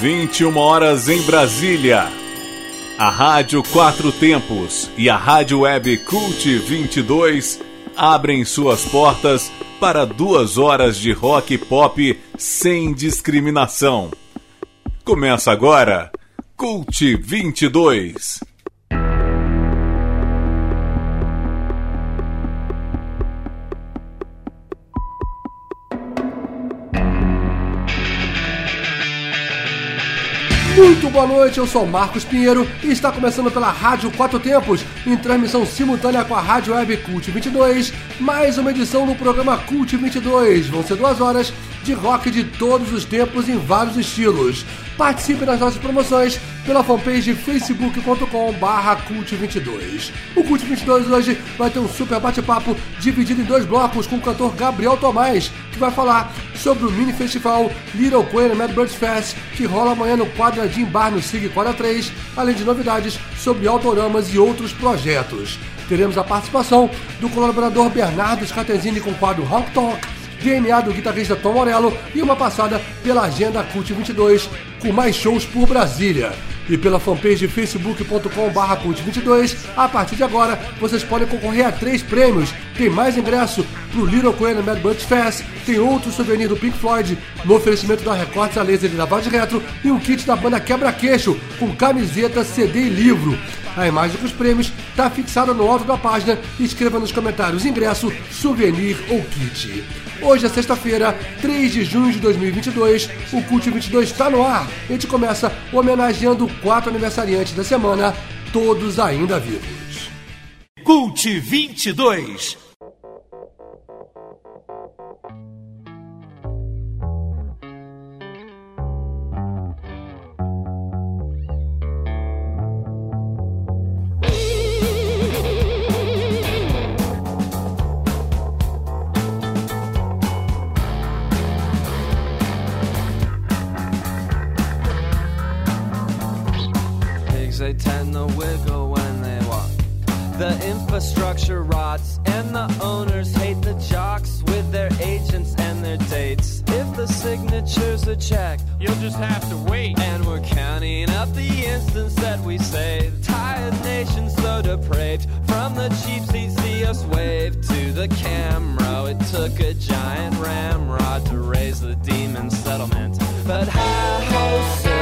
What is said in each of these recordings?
21 horas em Brasília. A Rádio Quatro Tempos e a Rádio Web Cult 22 abrem suas portas para duas horas de rock pop sem discriminação. Começa agora Cult 22. Boa noite, eu sou Marcos Pinheiro e está começando pela Rádio Quatro Tempos, em transmissão simultânea com a Rádio Web Cult 22, mais uma edição do programa Cult 22. Vão ser duas horas de rock de todos os tempos em vários estilos. Participe das nossas promoções pela fanpage facebook.com barra cult22. O Cult22 hoje vai ter um super bate-papo dividido em dois blocos com o cantor Gabriel Tomás, que vai falar sobre o mini festival Little Queen Mad Birds Fest, que rola amanhã no Quadradinho Bar no SIG Quadra 3, além de novidades sobre autoramas e outros projetos. Teremos a participação do colaborador Bernardo Scatenzini com o quadro Rock Talk, DNA do guitarrista Tom Morello e uma passada pela Agenda Cult 22 com mais shows por Brasília. E pela fanpage facebook.com.br cult22, a partir de agora vocês podem concorrer a três prêmios. Tem mais ingresso pro Little Queen Mad Bunch Fest, tem outro souvenir do Pink Floyd no oferecimento da Recortes a Laser de lavagem retro e um kit da banda Quebra-Queixo com camiseta, CD e livro. A imagem dos prêmios está fixada no alto da página escreva nos comentários ingresso, souvenir ou kit. Hoje é sexta-feira, 3 de junho de 2022. O Cult 22 está no ar. A gente começa homenageando quatro aniversariantes da semana, todos ainda vivos. Cult 22 infrastructure rots, and the owners hate the jocks with their agents and their dates. If the signatures are checked, you'll just have to wait. And we're counting up the instants that we saved. Tired nations so depraved. From the cheap seats, see us wave to the camera. It took a giant ramrod to raise the demon settlement. But hi ho,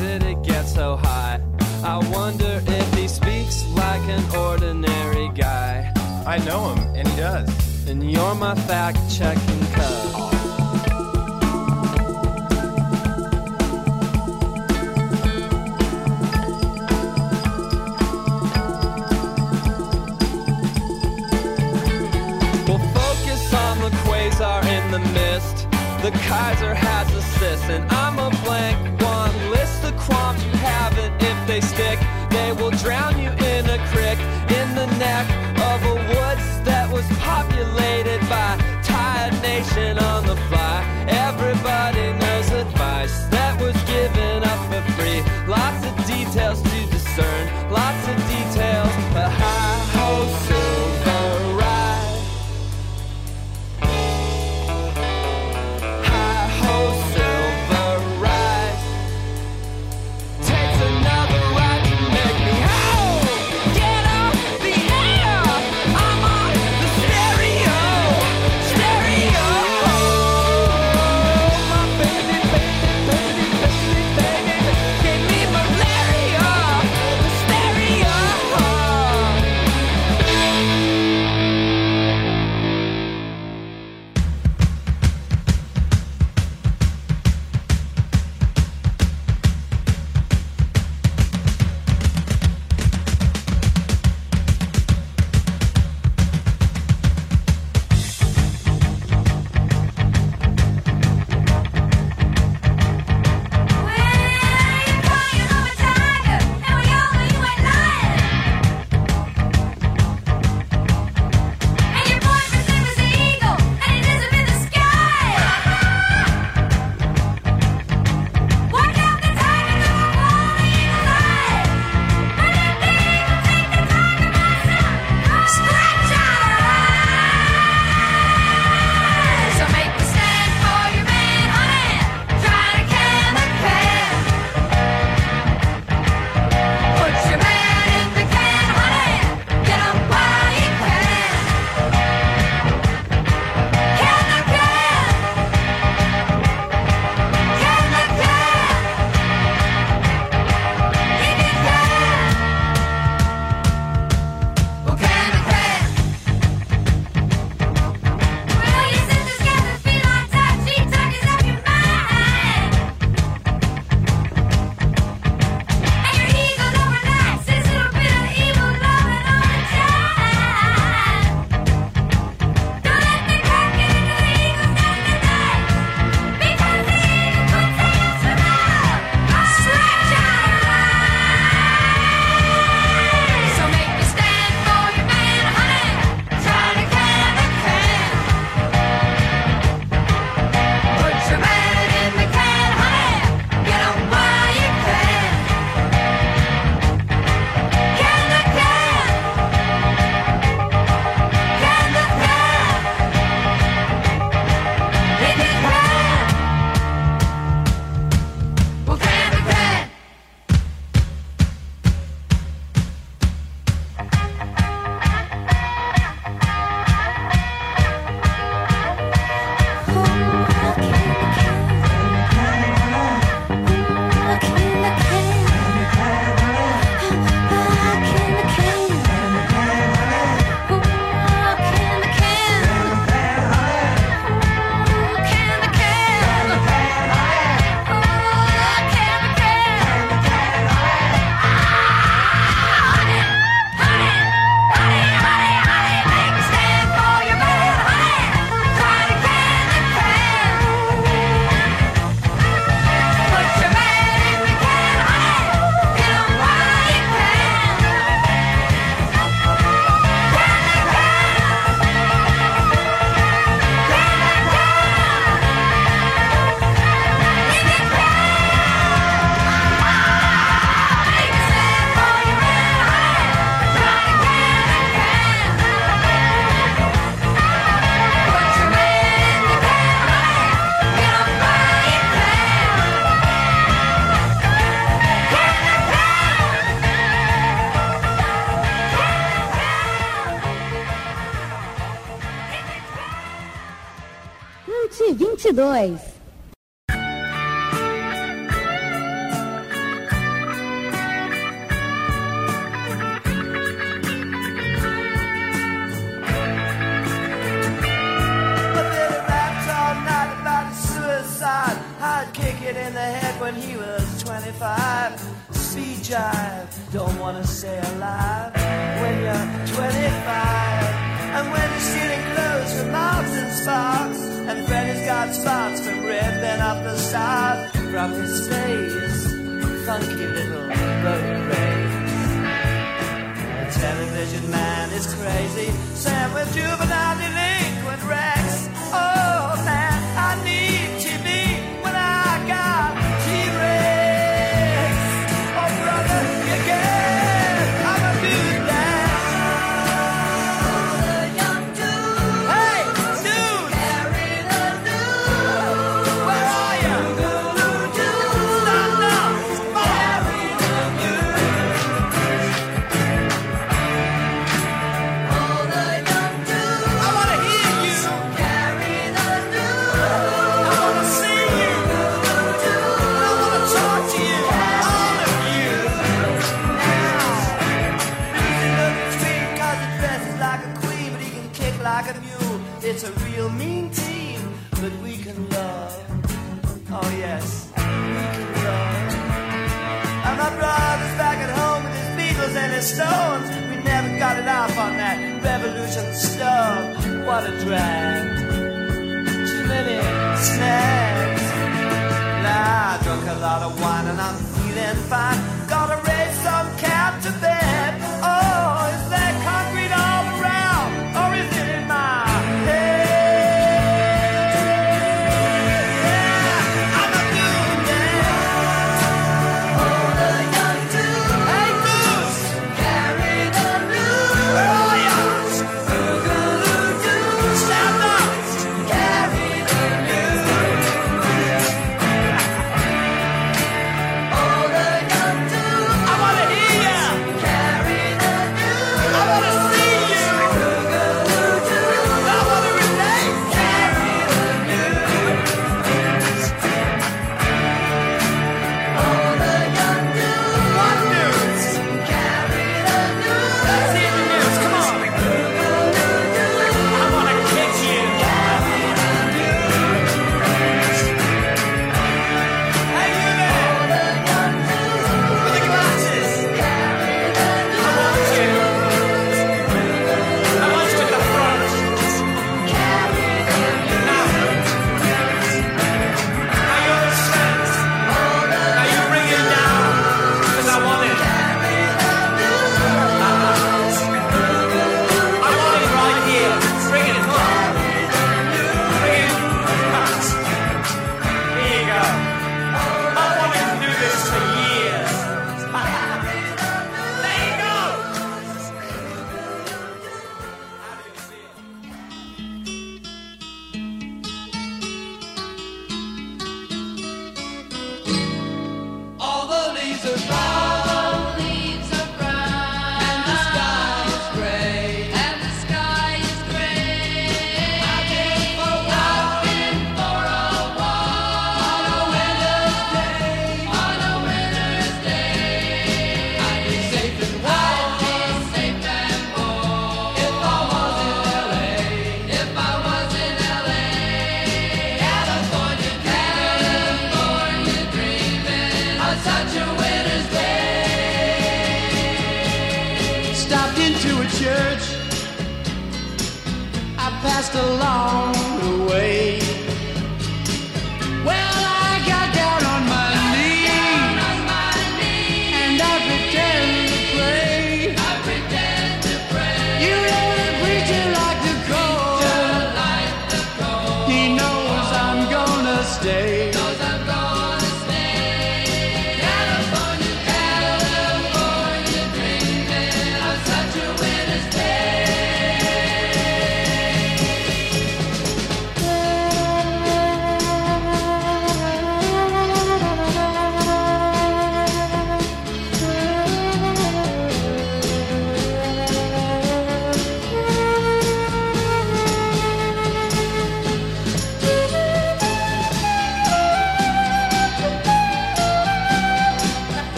did it get so high? I wonder if he speaks like an ordinary guy. I know him, and he does. And you're my fact checking cub. the Kaiser has a sis, and I'm a blank one the qualms you haven't if they stick. They will drown you in a crick in the neck.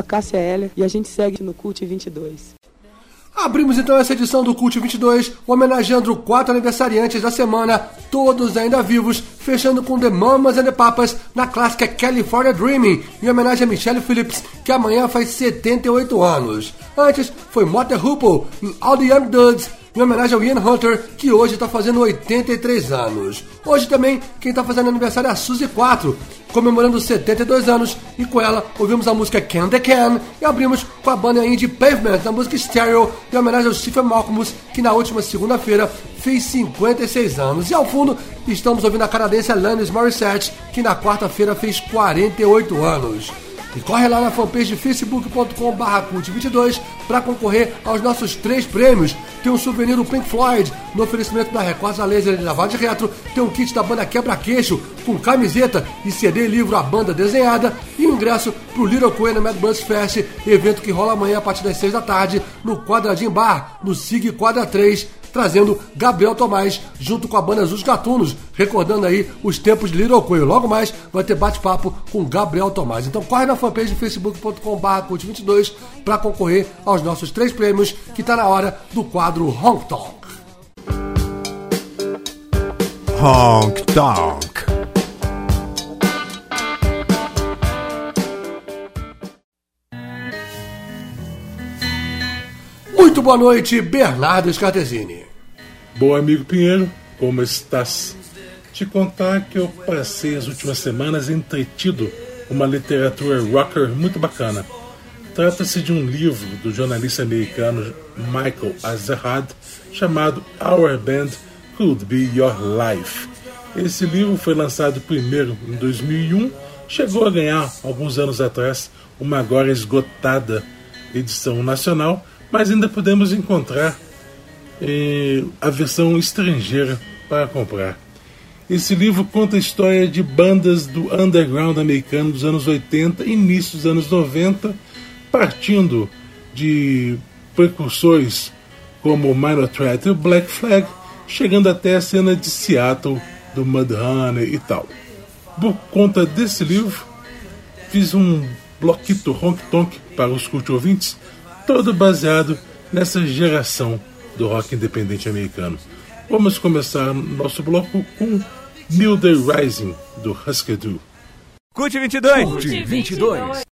A Cássia Heller e a gente segue no Cult 22. Abrimos então essa edição do Cult 22, homenageando quatro aniversariantes da semana, todos ainda vivos, fechando com The Mamas and the Papas na clássica California Dreaming, em homenagem a Michelle Phillips, que amanhã faz 78 anos. Antes foi Motor Hoople em All the Young Dudes, em homenagem ao Ian Hunter, que hoje está fazendo 83 anos. Hoje também, quem está fazendo aniversário é a Suzy 4, comemorando 72 anos, e com ela ouvimos a música Can The Can, e abrimos com a banda indie Pavement, na música Stereo, em homenagem ao Stephen Malcolmus, que na última segunda-feira fez 56 anos. E ao fundo, estamos ouvindo a canadense Alanis Morissette, que na quarta-feira fez 48 anos. E corre lá na fanpage facebook.com.br cult22 para concorrer aos nossos três prêmios. Tem um souvenir do Pink Floyd no oferecimento da Records a Laser de Lavagem Retro. Tem um kit da banda Quebra-Queixo com camiseta e CD livro A Banda Desenhada. E um ingresso pro Little Coelho Mad Bus Fest, evento que rola amanhã a partir das 6 da tarde no Quadradinho Bar, no SIG Quadra 3 trazendo Gabriel Tomás junto com a banda Os Gatunos, recordando aí os tempos de Little Coelho. Logo mais vai ter bate-papo com Gabriel Tomás. Então corre na fanpage facebook.com.br cult22 para concorrer aos nossos três prêmios, que está na hora do quadro Honk Tonk. Honk Tonk. Muito boa noite, Bernardo Scartesini. Bom amigo Pinheiro, como estás? Te contar que eu passei as últimas semanas entretido uma literatura rocker muito bacana. Trata-se de um livro do jornalista americano Michael Azerrad chamado Our Band Could Be Your Life. Esse livro foi lançado primeiro em 2001, chegou a ganhar alguns anos atrás uma agora esgotada edição nacional, mas ainda podemos encontrar eh, a versão estrangeira para comprar. Esse livro conta a história de bandas do underground americano dos anos 80 e início dos anos 90, partindo de precursores como Minor Threat e Black Flag, chegando até a cena de Seattle, do Mudhoney e tal. Por conta desse livro, fiz um bloquito honk tonk para os cult ouvintes, todo baseado nessa geração do rock independente americano. Vamos começar nosso bloco com New Day Rising, do Husker Du. Cult 22. Cult 22.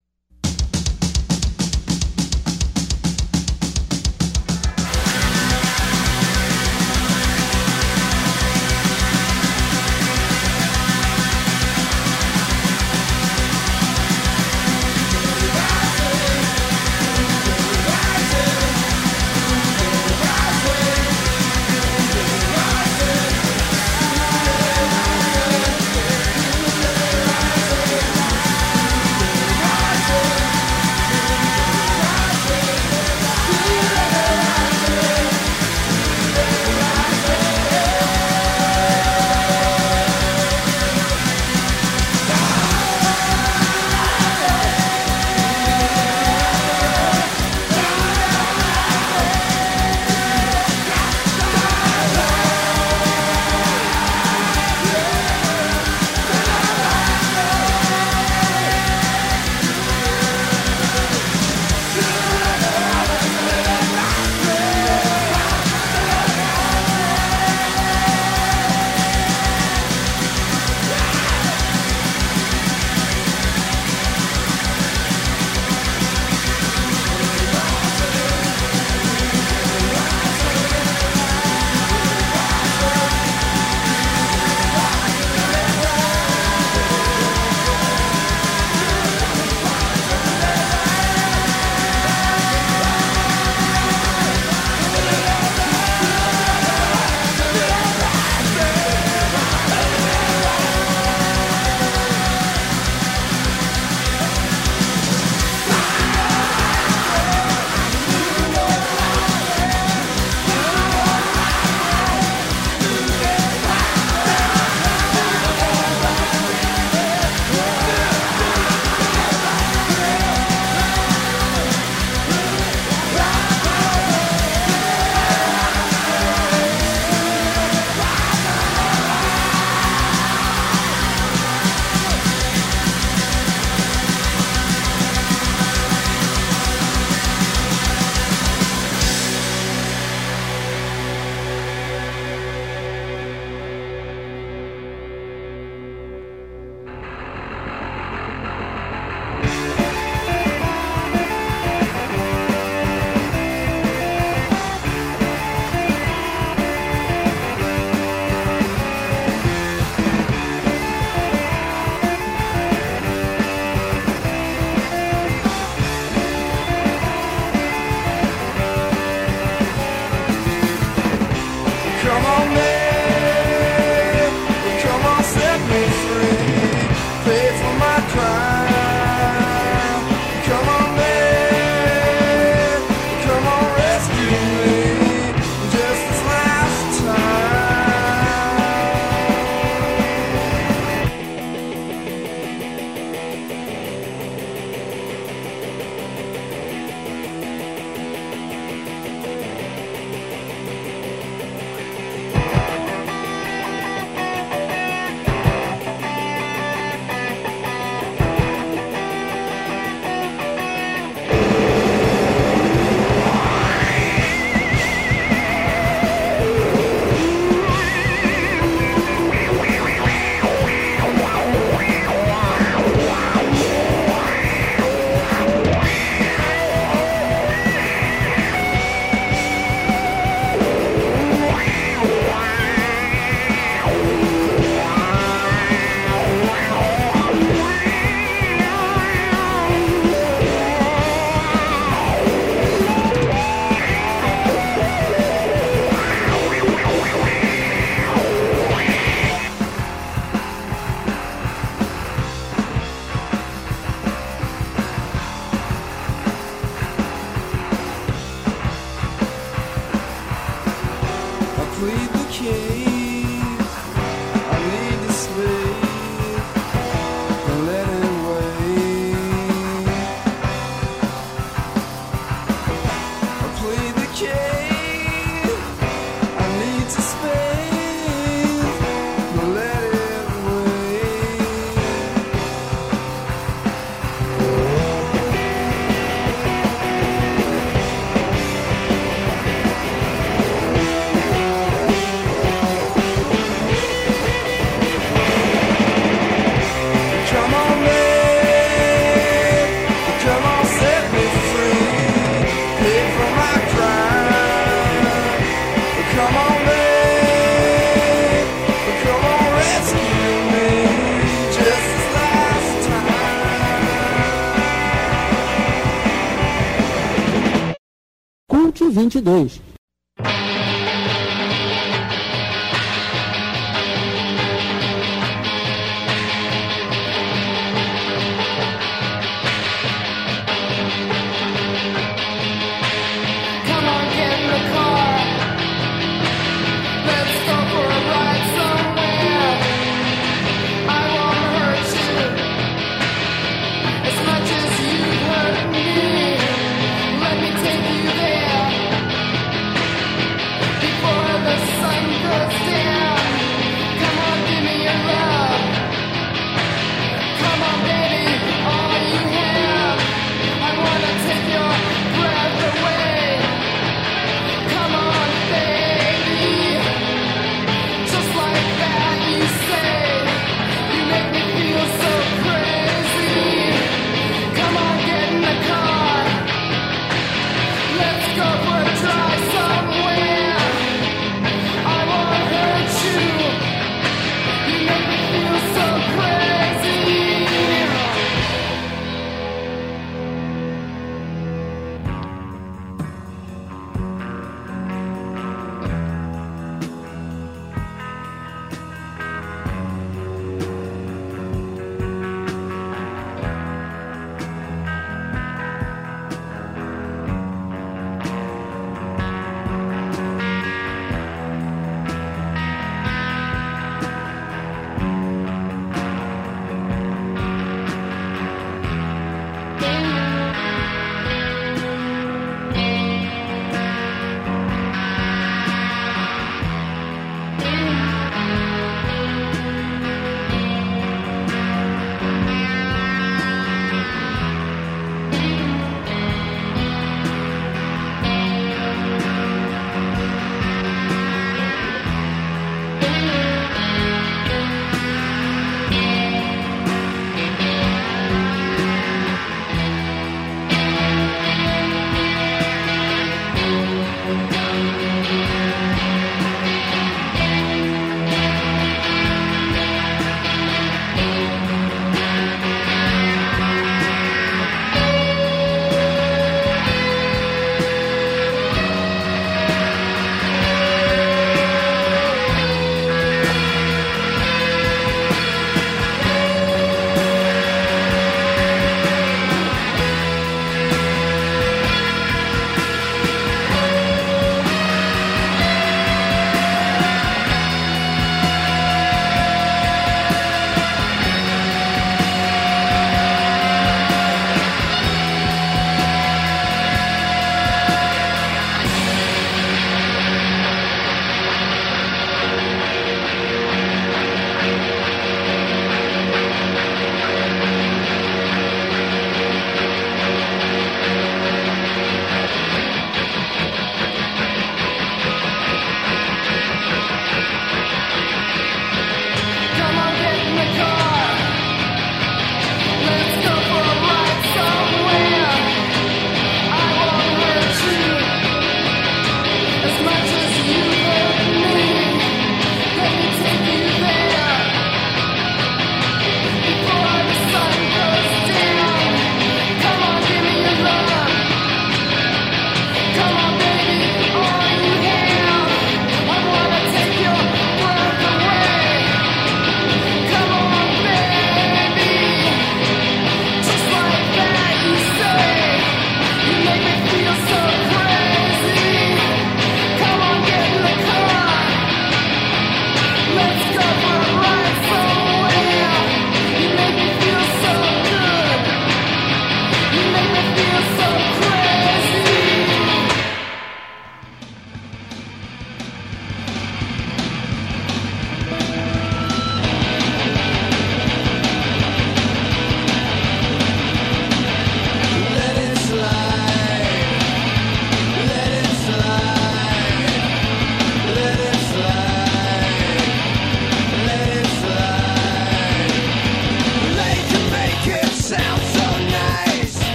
22.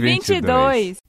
2022.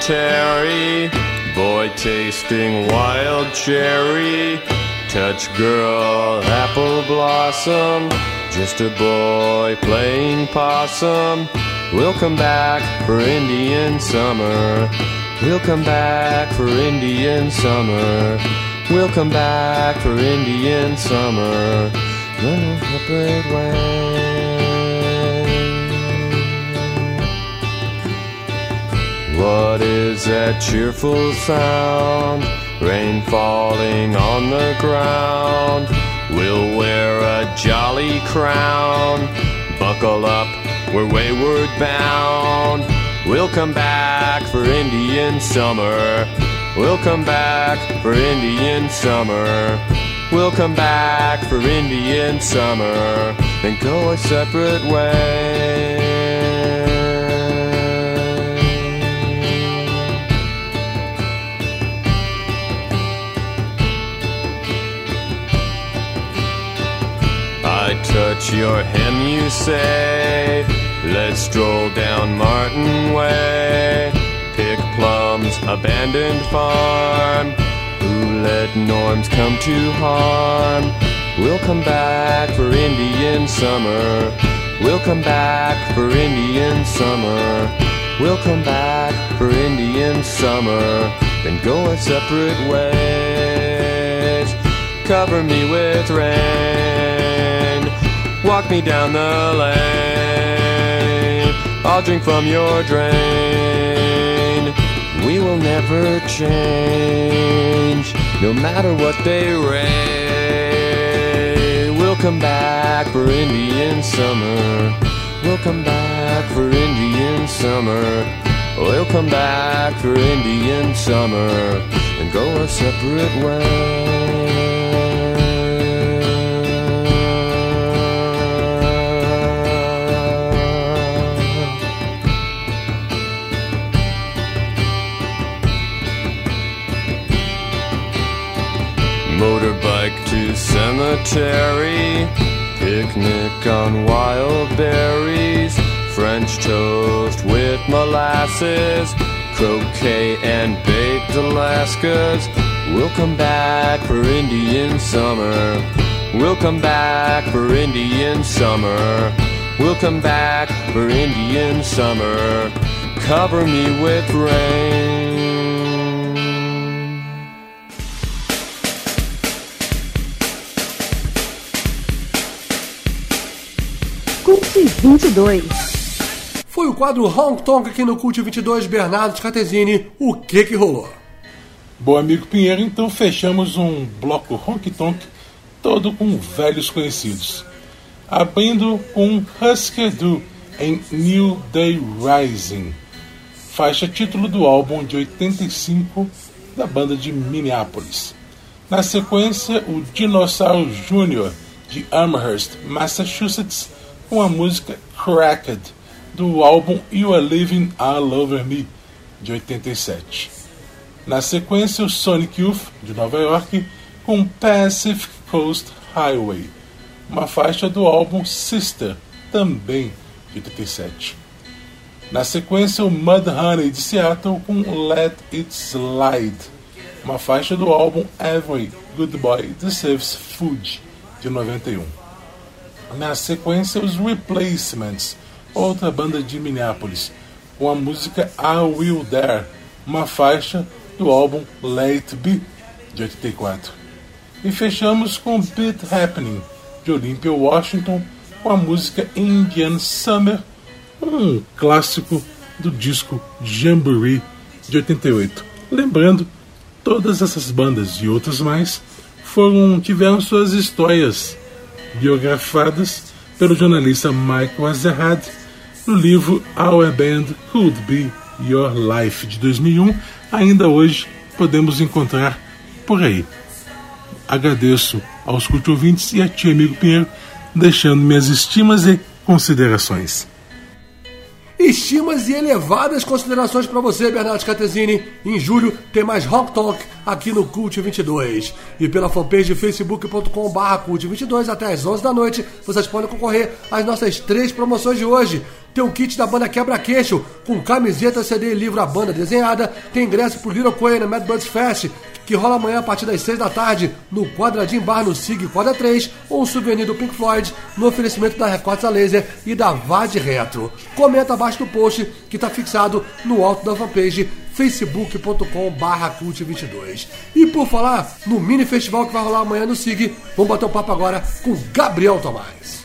Cemetery, boy tasting wild cherry, touch girl apple blossom, just a boy playing possum. We'll come back for Indian summer. We'll come back for Indian summer. We'll come back for Indian summer. No separate way. What is that cheerful sound? Rain falling on the ground. We'll wear a jolly crown. Buckle up, we're wayward bound. We'll come back for Indian summer. We'll come back for Indian summer. We'll come back for Indian summer. Then go a separate way. I touch your hem, you say. Let's stroll down Martin Way. Pick plums, abandoned farm. Who let norms come to harm? We'll come back for Indian summer. We'll come back for Indian summer. We'll come back for Indian summer. Then go a separate way. cover me with rain. Walk me down the lane. I'll drink from your drain. We will never change, no matter what they rain. We'll come back for Indian summer. We'll come back for Indian summer. We'll come back for Indian summer and go our separate ways. Motorbike to cemetery, picnic on wild berries, French toast with molasses, croquet and baked Alaskas. We'll come back for Indian summer. We'll come back for Indian summer. We'll come back for Indian summer. Cover me with rain. 22. Foi o quadro Hong Kong aqui no Cult 22, Bernardo Scatesini. O que que rolou? Bom, amigo Pinheiro, então fechamos um bloco honky tonk todo com velhos conhecidos. Abrindo com Husker Du em New Day Rising, faixa título do álbum de 85 da banda de Minneapolis. Na sequência, o Dinossauro Jr. de Amherst, Massachusetts, com a música Cracked do álbum You Are Living All Over Me de 87. Na sequência, o Sonic Youth, de Nova York, com Pacific Coast Highway, uma faixa do álbum Sister, também de 87. Na sequência, o Mudhoney, de Seattle, com Let It Slide, uma faixa do álbum Every Good Boy Deserves Food, de 91. Na sequência, os Replacements, outra banda de Minneapolis, com a música I Will Dare, uma faixa do álbum It Be, de 84. E fechamos com Beat Happening, de Olympia, Washington, com a música Indian Summer, um clássico do disco Jamboree, de 88. Lembrando, todas essas bandas e outras mais foram tiveram suas histórias biografadas pelo jornalista Michael Azerrad no livro Our Band Could Be Your Life de 2001. Ainda hoje podemos encontrar por aí. Agradeço aos culto ouvintes e a ti, amigo Pinheiro, deixando minhas estimas e considerações. Estimas e elevadas considerações para você, Bernardo Scatesini. Em julho tem mais Rock Talk aqui no Cult 22. E pela fanpage facebook.com.br Cult22 até às 11 da noite, vocês podem concorrer às nossas três promoções de hoje. Tem o kit da banda Quebra-Queixo, com camiseta, CD e livro A Banda Desenhada. Tem ingresso pro Little Quay na Mad Birds Fest, que rola amanhã a partir das 6 da tarde no Quadradinho Bar no SIG Quadra 3, ou um souvenir do Pink Floyd no oferecimento da Records Laser e da VAD Retro. Comenta abaixo do post que está fixado no alto da fanpage facebook.com barra cult22. E por falar no mini festival que vai rolar amanhã no SIG, vamos bater um papo agora com Gabriel Tomás.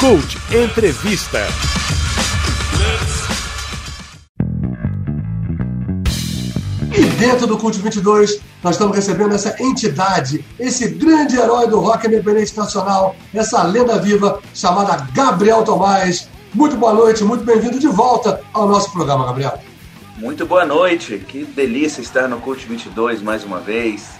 Cult Entrevista. Dentro do Cult 22, nós estamos recebendo essa entidade, esse grande herói do rock independente nacional, essa lenda viva chamada Gabriel Tomás. Muito boa noite, muito bem-vindo de volta ao nosso programa, Gabriel. Muito boa noite, que delícia estar no Cult 22 mais uma vez.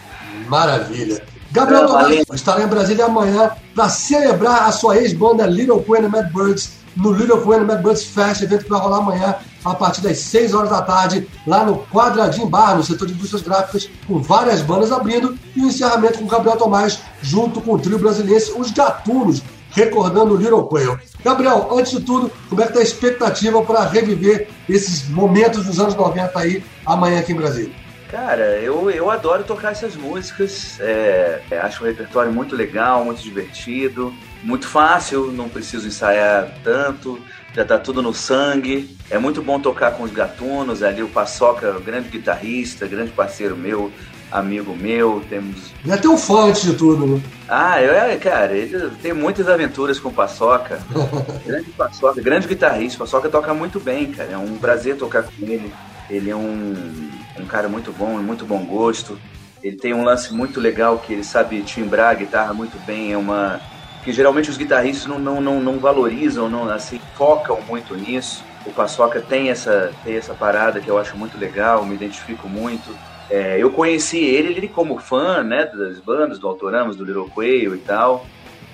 Maravilha. Gabriel Tomás estará em Brasília amanhã para celebrar a sua ex-banda Little Queen and Mad Birds no Little Mad Birds Fest, evento que vai rolar amanhã a partir das 6 horas da tarde, lá no Quadradinho Bar, no setor de indústrias gráficas, com várias bandas abrindo e o encerramento com Gabriel Tomás, junto com o trio brasileiro Os Gatunos, recordando o Little Quail. Gabriel, antes de tudo, como é que está a expectativa para reviver esses momentos dos anos 90 aí, amanhã aqui em Brasília? Cara, eu, eu adoro tocar essas músicas. é, é, acho o repertório muito legal, muito divertido, muito fácil, não preciso ensaiar tanto, já tá tudo no sangue. É muito bom tocar com os gatunos, ali o Paçoca, grande guitarrista, grande parceiro meu, amigo meu, temos. Ele é teu fã antes de tudo, né? Ah, eu, é, cara, ele tem muitas aventuras com o Paçoca. grande Paçoca, grande guitarrista. Paçoca toca muito bem, cara. É um prazer tocar com ele. Ele é um, um cara muito bom, muito bom gosto. Ele tem um lance muito legal que ele sabe timbrar a guitarra muito bem. É uma. Que geralmente os guitarristas não, não, não, não valorizam, não assim, focam muito nisso. O Paçoca tem essa, tem essa parada que eu acho muito legal, me identifico muito. É, eu conheci ele, ele como fã né, das bandas, do Autoramos, do Little Quail e tal.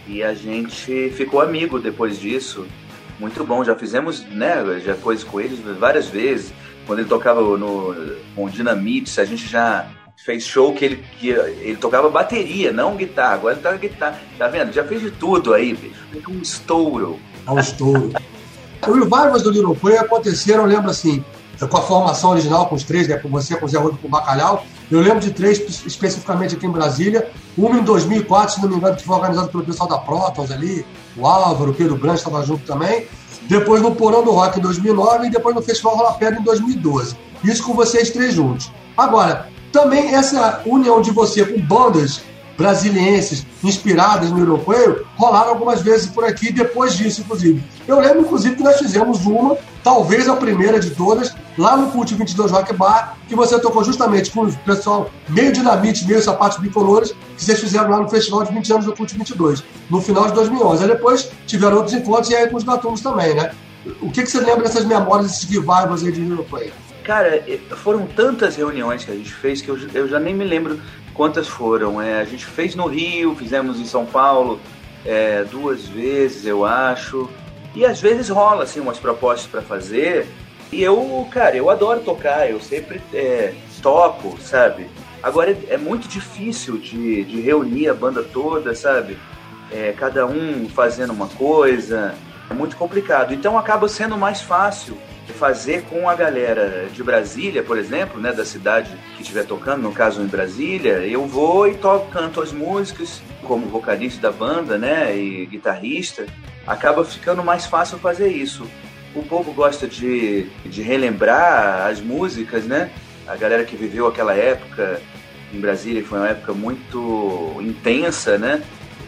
E a gente ficou amigo depois disso. Muito bom, já fizemos né, já coisas com ele várias vezes. Quando ele tocava no, com o Dynamite, a gente já fez show que ele, que ele tocava bateria, não guitarra. Agora ele toca guitarra. Tá vendo? Já fez de tudo aí, bicho. Um estouro. É um estouro. Os revivals do Little Quay aconteceram, lembro assim, com a formação original, com os três, né, com você, com o Zé Rodrigo, com o Bacalhau. Eu lembro de três especificamente aqui em Brasília. Uma em 2004, se não me engano, que foi organizado pelo pessoal da Protons ali. O Álvaro, o Pedro Branco estava junto também. Depois no Porão do Rock em 2009 e depois no Festival Rola Pedra em 2012. Isso com vocês três juntos. Agora, também essa união de você com bandas brasilienses inspiradas no europeio rolaram algumas vezes por aqui depois disso, inclusive. Eu lembro, inclusive, que nós fizemos uma, talvez a primeira de todas, lá no Cult 22 Rock Bar, que você tocou justamente com o pessoal meio dinamite, meio sapatos bicolores, que vocês fizeram lá no Festival de 20 anos do Cult 22, no final de 2011. Aí depois tiveram outros encontros e aí com os gatunos também, né? O que, que você lembra dessas memórias, desses revivals aí de europeio? Cara, foram tantas reuniões que a gente fez que eu, eu já nem me lembro quantas foram. É, a gente fez no Rio, fizemos em São Paulo é, duas vezes, eu acho. E às vezes rola assim umas propostas para fazer. E eu, cara, eu adoro tocar, eu sempre é, toco, sabe? Agora é, é muito difícil de, de, reunir a banda toda, sabe? É, cada um fazendo uma coisa, é muito complicado. Então acaba sendo mais fácil fazer com a galera de Brasília, por exemplo, né, da cidade que estiver tocando, no caso em Brasília, eu vou e toco, canto as músicas como vocalista da banda, né, e guitarrista, acaba ficando mais fácil fazer isso. O povo gosta de, de relembrar as músicas, né? A galera que viveu aquela época em Brasília foi uma época muito intensa, né?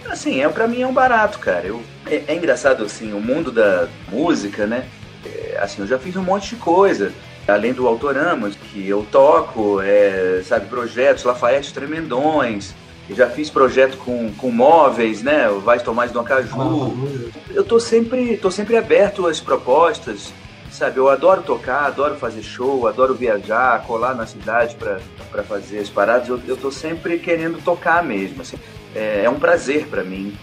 Assim, é para mim é um barato, cara. Eu, é, é engraçado assim, o mundo da música, né? Assim, eu já fiz um monte de coisa. Além do Autoramos, que eu toco, é, sabe, projetos, Lafayette Tremendões, eu já fiz projeto com, com móveis, né? O Vaz Tomás do Acaju. Eu tô sempre, tô sempre aberto às propostas, sabe? Eu adoro tocar, adoro fazer show, adoro viajar, colar na cidade para fazer as paradas. Eu, eu tô sempre querendo tocar mesmo, assim. É, é um prazer para mim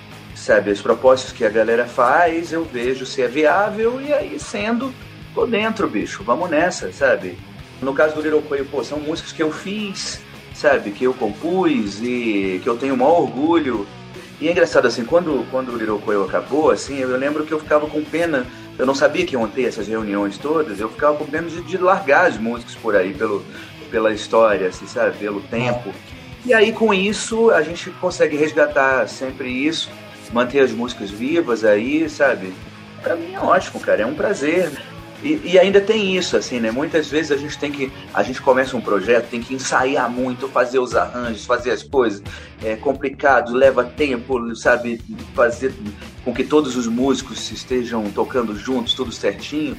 sabe? As propostas que a galera faz, eu vejo se é viável e aí sendo, tô dentro, bicho, vamos nessa, sabe? No caso do Little Coelho, pô, são músicas que eu fiz, sabe? Que eu compus e que eu tenho o maior orgulho. E é engraçado, assim, quando, quando o Little acabou, assim, eu lembro que eu ficava com pena, eu não sabia que iam ter essas reuniões todas, eu ficava com pena de, de largar as músicas por aí, pelo, pela história, assim, sabe? Pelo tempo. E aí, com isso, a gente consegue resgatar sempre isso manter as músicas vivas aí, sabe? Pra mim é ótimo, cara, é um prazer. E, e, ainda tem isso, assim, né? Muitas vezes a gente tem que. A gente começa um projeto, tem que ensaiar muito, fazer os arranjos, fazer as coisas. É complicado, leva tempo, sabe? Fazer com que todos os músicos estejam tocando juntos, tudo certinho.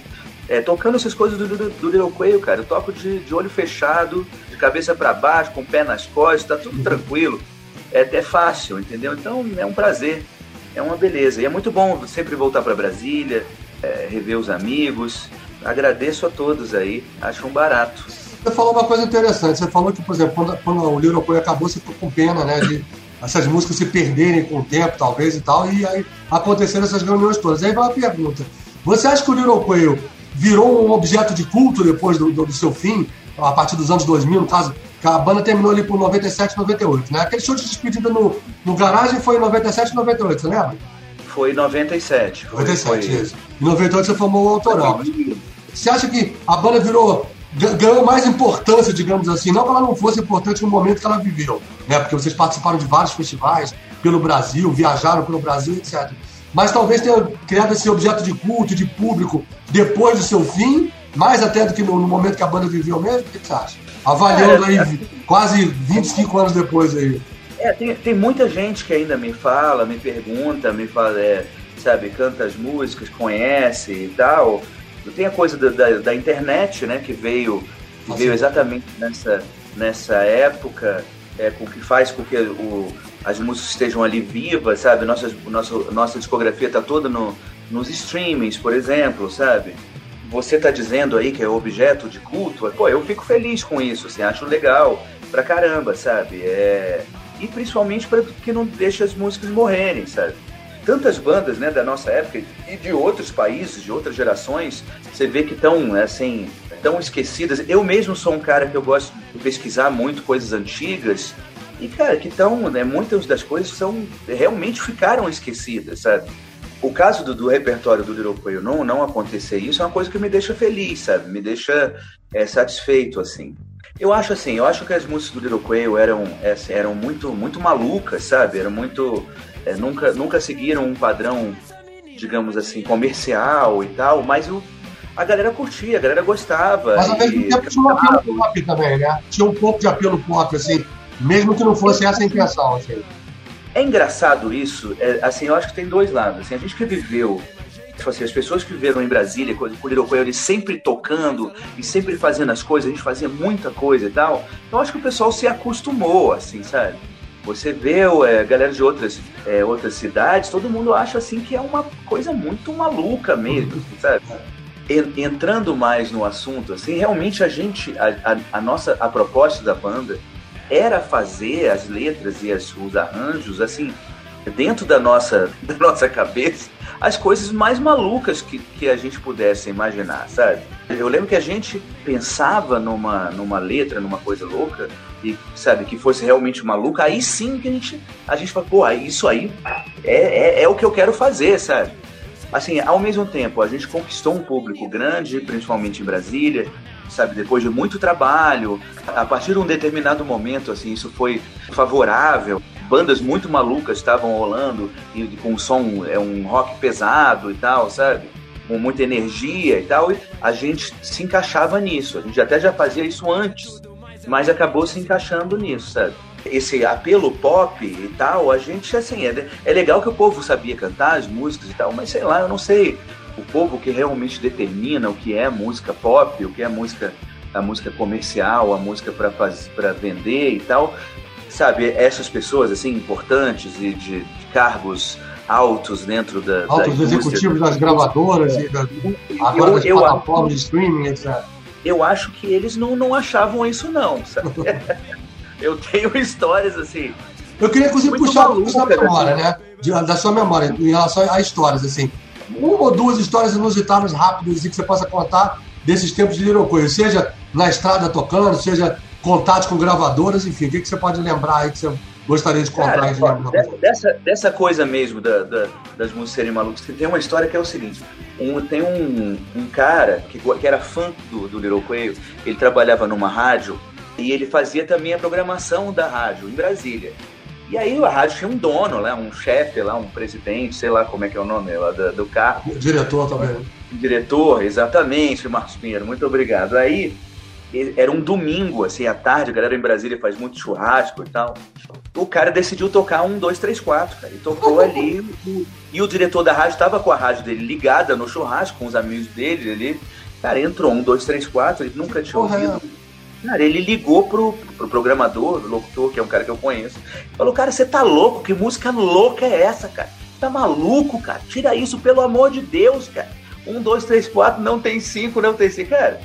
É, tocando essas coisas do, do, do Little Quail, cara. Eu toco de, de olho fechado, de cabeça para baixo, com o pé nas costas, tá tudo tranquilo. É até fácil, entendeu? Então é um prazer é uma beleza. E é muito bom sempre voltar para Brasília, é, rever os amigos. Agradeço a todos aí, acho um barato. Você falou uma coisa interessante. Você falou que, por exemplo, quando, quando o Little acabou, você ficou com pena, né? De essas músicas se perderem com o tempo, talvez e tal, e aí aconteceram essas reuniões todas. Aí vai uma pergunta: você acha que o Little virou um objeto de culto depois do, do, do seu fim, a partir dos anos 2000, no caso, a banda terminou ali por 97, 98, né? Aquele show de despedida no, no garagem foi em 97, 98, você lembra? Foi em 97. Foi, 97, foi. isso. Em 98 você formou o Autoral. Você acha que a banda virou ganhou mais importância, digamos assim, não que ela não fosse importante no momento que ela viveu, né? Porque vocês participaram de vários festivais pelo Brasil, viajaram pelo Brasil, etc. Mas talvez tenha criado esse objeto de culto, de público, depois do seu fim, mais até do que no, no momento que a banda viveu mesmo. O que você acha? Avaliando É, aí quase 25 anos depois aí. É, tem, tem muita gente que ainda me fala, me pergunta, me fala, é, sabe, canta as músicas, conhece e tal. Tem a coisa da, da, da internet, né, que veio, que veio exatamente nessa, nessa época, é, com que faz com que o, as músicas estejam ali vivas, sabe? Nossa, nossa, nossa discografia tá toda no, nos streamings, por exemplo, sabe? Você tá dizendo aí que é objeto de culto, pô, eu fico feliz com isso, assim, acho legal pra caramba, sabe? É, e principalmente para que não deixe as músicas morrerem, sabe? Tantas bandas, né, da nossa época e de outros países, de outras gerações, você vê que estão, assim, tão esquecidas. Eu mesmo sou um cara que eu gosto de pesquisar muito coisas antigas e, cara, que estão, né, muitas das coisas são, realmente ficaram esquecidas, sabe? O caso do, do repertório do Little Quail não, não acontecer isso é uma coisa que me deixa feliz, sabe? Me deixa é, satisfeito, assim. Eu acho assim, eu acho que as músicas do Little Quail eram, é, eram muito, muito malucas, sabe? Eram muito. é, nunca, nunca seguiram um padrão, digamos assim, comercial e tal, mas o, a galera curtia, a galera gostava. Mas ao mesmo tempo tinha um apelo pop também, né? Tinha um pouco de apelo pop, assim, mesmo que não fosse essa a intenção, assim. É engraçado isso, é, assim, eu acho que tem dois lados. Assim, a gente que viveu, tipo assim, as pessoas que viveram em Brasília, com o Quail, eles sempre tocando e sempre fazendo as coisas, a gente fazia muita coisa e tal. Eu acho que o pessoal se acostumou, assim, sabe? Você vê é, galera de outras, é, outras cidades, todo mundo acha assim que é uma coisa muito maluca mesmo, assim, sabe? En- Entrando mais no assunto, assim, realmente a gente, a, a- a nossa, a proposta da banda era fazer as letras e as- os arranjos, assim, dentro da nossa, da nossa cabeça, as coisas mais malucas que, que a gente pudesse imaginar, sabe? Eu lembro que a gente pensava numa, numa letra, numa coisa louca, e, sabe, que fosse realmente maluca, aí sim que a gente, a gente fala, pô, isso aí é, é, é o que eu quero fazer, sabe? Assim, ao mesmo tempo, a gente conquistou um público grande, principalmente em Brasília, sabe, depois de muito trabalho, a partir de um determinado momento, assim, isso foi favorável. Bandas muito malucas estavam rolando e com um som, é um rock pesado e tal, sabe? Com muita energia e tal, e a gente se encaixava nisso. A gente até já fazia isso antes, mas acabou se encaixando nisso, sabe? Esse apelo pop e tal, a gente, assim, é, é legal que o povo sabia cantar as músicas e tal, mas sei lá, eu não sei. O povo que realmente determina o que é música pop, o que é música, a música comercial, a música para vender e tal, sabe? Essas pessoas, assim, importantes e de, de cargos altos dentro da. da Altos indústria. executivos das gravadoras e da, agora das eu, plataformas de streaming, etc. eu acho que eles não, não achavam isso, não, sabe? eu tenho histórias assim. Eu queria Muito puxar maluca, isso da né? memória, né? De- da sua memória, em relação a histórias, assim. Uma ou duas histórias inusitadas, rápidas, assim, que você possa contar desses tempos de Coisa, seja na estrada tocando, seja contatos com gravadoras, enfim, o que, que você pode lembrar aí que você gostaria de contar? Cara, de ó, dessa, dessa, coisa mesmo da, da- das músicas serem malucas, tem uma história que é o seguinte: um- tem um, um cara que, que era fã do, do Little ele trabalhava numa rádio e ele fazia também a programação da rádio em Brasília. E aí a rádio tinha um dono lá, um chefe lá, um presidente, sei lá como é que é o nome lá do, do carro. O diretor também. Diretor, exatamente, Marcos Pinheiro, muito obrigado. Aí era um domingo, assim, à tarde, a galera em Brasília faz muito churrasco e tal. O cara decidiu tocar um, dois, três, quatro, cara. E tocou ali. e- o diretor da rádio estava com a rádio dele ligada no churrasco, com os amigos dele ali. Cara, entrou um, dois, três, quatro, ele nunca tinha Porra, ouvido. Cara, ele ligou pro, pro programador, o locutor, que é um cara que eu conheço. Falou, cara, você tá louco? Que música louca é essa, cara? Tá maluco, cara? Tira isso, pelo amor de Deus, cara. Um, dois, três, quatro, não tem cinco, não tem cinco. Cara,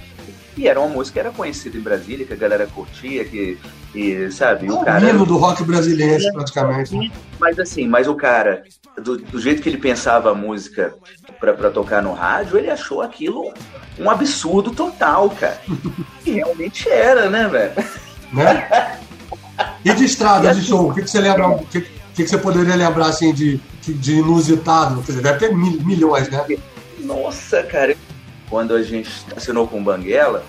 e era uma música que era conhecida em Brasília, que a galera curtia, que, e, sabe, É o o cara... hino do rock brasileiro, praticamente. Mas assim, mas o cara, do, do jeito que ele pensava a música pra, pra tocar no rádio, ele achou aquilo um absurdo total, cara. E realmente era, né, velho? né? E de estrada, de show, o que, que você lembra? O que, que, que você poderia lembrar assim de, de inusitado? Quer dizer, deve ter mil- milhões, né? Nossa, cara. Quando a gente assinou com o Banguela,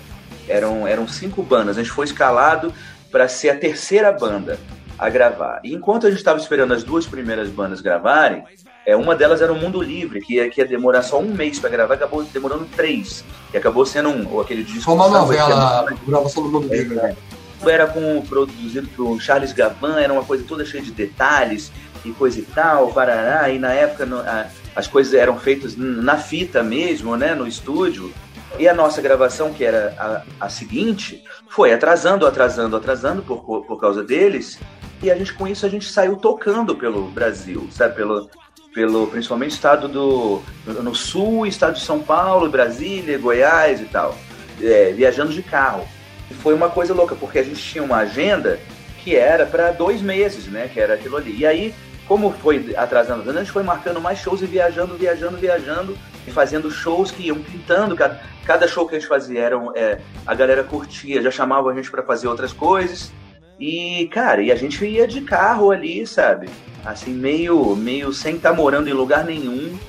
eram, eram cinco bandas. A gente foi escalado para ser a terceira banda a gravar. E enquanto a gente estava esperando as duas primeiras bandas gravarem, É, uma delas era o Mundo Livre, que ia, que ia demorar só um mês pra gravar, acabou demorando três. E acabou sendo um, ou aquele disco. Foi uma novela, a gravação do Mundo Livre, né? era com, produzido por Charles Gavan, era uma coisa toda cheia de detalhes e coisa e tal, varará, e na época a- as coisas eram feitas na fita mesmo, né, no estúdio, e a nossa gravação, que era a, a seguinte, foi atrasando, atrasando, atrasando por, por causa deles, e a gente com isso a gente saiu tocando pelo Brasil, sabe, pelo, pelo principalmente estado do no sul, estado de São Paulo, Brasília, Goiás e tal, é, viajando de carro. E foi uma coisa louca, porque a gente tinha uma agenda que era para dois meses, né? Que era aquilo ali. E aí, como foi atrasando, a gente foi marcando mais shows e viajando, viajando, viajando e fazendo shows que iam pintando. Cada, cada show que a gente fazia era é, a galera curtia, já chamava a gente para fazer outras coisas. E, cara, e a gente ia de carro ali, sabe? Assim, meio, meio sem estar morando em lugar nenhum,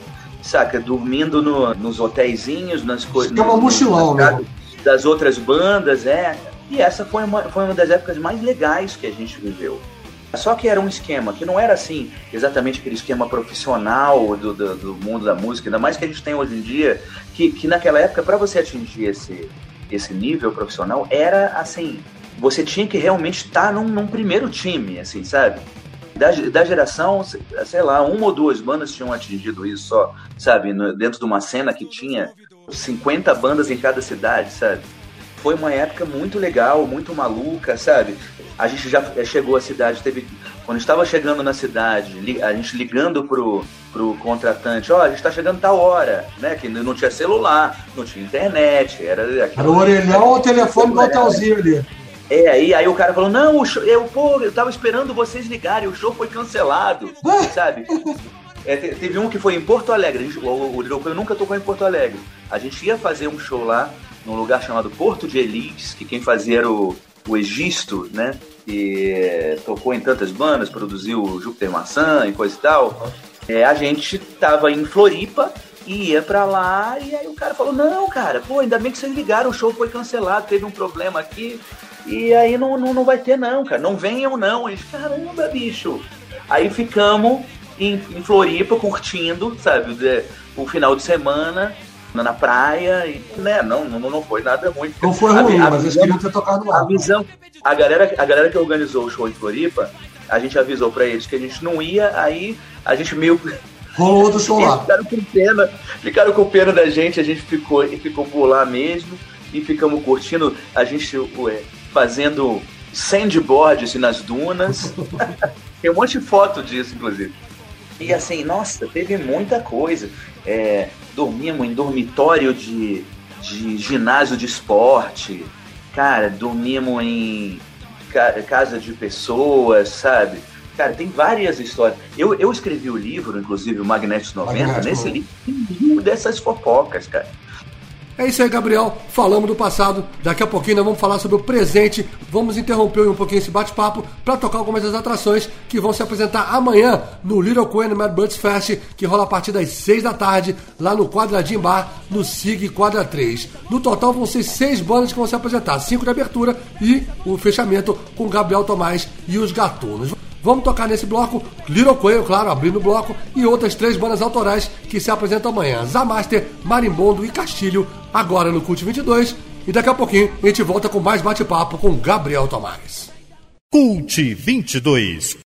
saca? Dormindo no- nos hotéisinhos, nas coisas. Uma mochilão, né? Das outras bandas, é. E essa foi uma, foi uma das épocas mais legais que a gente viveu. Só que era um esquema que não era assim, exatamente aquele esquema profissional do, do, do mundo da música, ainda mais que a gente tem hoje em dia, que, que naquela época, para você atingir esse, esse nível profissional, era assim, você tinha que realmente estar num, num primeiro time, assim, sabe? Da, da geração, sei lá, uma ou duas bandas tinham atingido isso só, sabe? No- dentro de uma cena que tinha 50 bandas em cada cidade, sabe? Foi uma época muito legal, muito maluca, sabe? A gente já chegou à cidade, teve. Quando estava chegando na cidade, a gente ligando pro, pro contratante, ó, a gente tá chegando tal hora, né? Que não tinha celular, não tinha internet, era. Era o orelhão ou o telefone do hotelzinho ali. É, e aí o cara falou, não, o show, eu, pô, eu tava esperando vocês ligarem, o show foi cancelado, sabe? É, te- teve um que foi em Porto Alegre, gente- o, o Coelho nunca tocou em Porto Alegre. A gente ia fazer um show lá, num lugar chamado Porto de Elites, que quem fazia era o, o Egisto, né? Que é, tocou em tantas bandas, produziu o Júpiter Maçã e coisa e tal. É, a gente tava em Floripa e ia pra lá, e aí o cara falou, não, cara, pô, ainda bem que vocês ligaram, o show foi cancelado, teve um problema aqui, e aí não, não, não vai ter não, cara, não venham não. A gente, caramba, bicho. Aí ficamos em, em Floripa curtindo, sabe, o final de semana na, praia, e, né, não, não, não foi nada muito. Não foi A- ruim, a mas eles queriam ter tocado lá. a visão, a galera, a galera que organizou o show em Floripa, a gente avisou pra eles que a gente não ia, aí a gente meio Rolou outro show eles lá. ficaram com pena, ficaram com pena da gente, a gente ficou e ficou por lá mesmo e ficamos curtindo, a gente ué, fazendo sandboard assim, nas dunas. Tem um monte de foto disso, inclusive. E assim, nossa, teve muita coisa. É, dormimos em dormitório de, de ginásio de esporte. Cara, dormimos em ca- casa de pessoas, sabe? Cara, tem várias histórias. Eu, eu escrevi o livro, inclusive, o Magnetos 90. Magnetos, Nesse livro tem mil dessas fofocas, cara. É isso aí, Gabriel. Falamos do passado. Daqui a pouquinho nós vamos falar sobre o presente. Vamos interromper um pouquinho esse bate-papo para tocar algumas das atrações que vão se apresentar amanhã no Little Coen Mad Birds Fest, que rola a partir das 6 da tarde, lá no Quadradinho Bar, no SIG Quadra 3. No total vão ser seis bandas que vão se apresentar, cinco de abertura e o fechamento com Gabriel Tomás e os Gatunos. Vamos tocar nesse bloco, Little Coelho, claro, abrindo o bloco, e outras três bandas autorais que se apresentam amanhã: Zamaster, Marimbondo e Castilho, agora no Cult 22. E daqui a pouquinho a gente volta com mais bate-papo com Gabriel Tomás. Cult 22.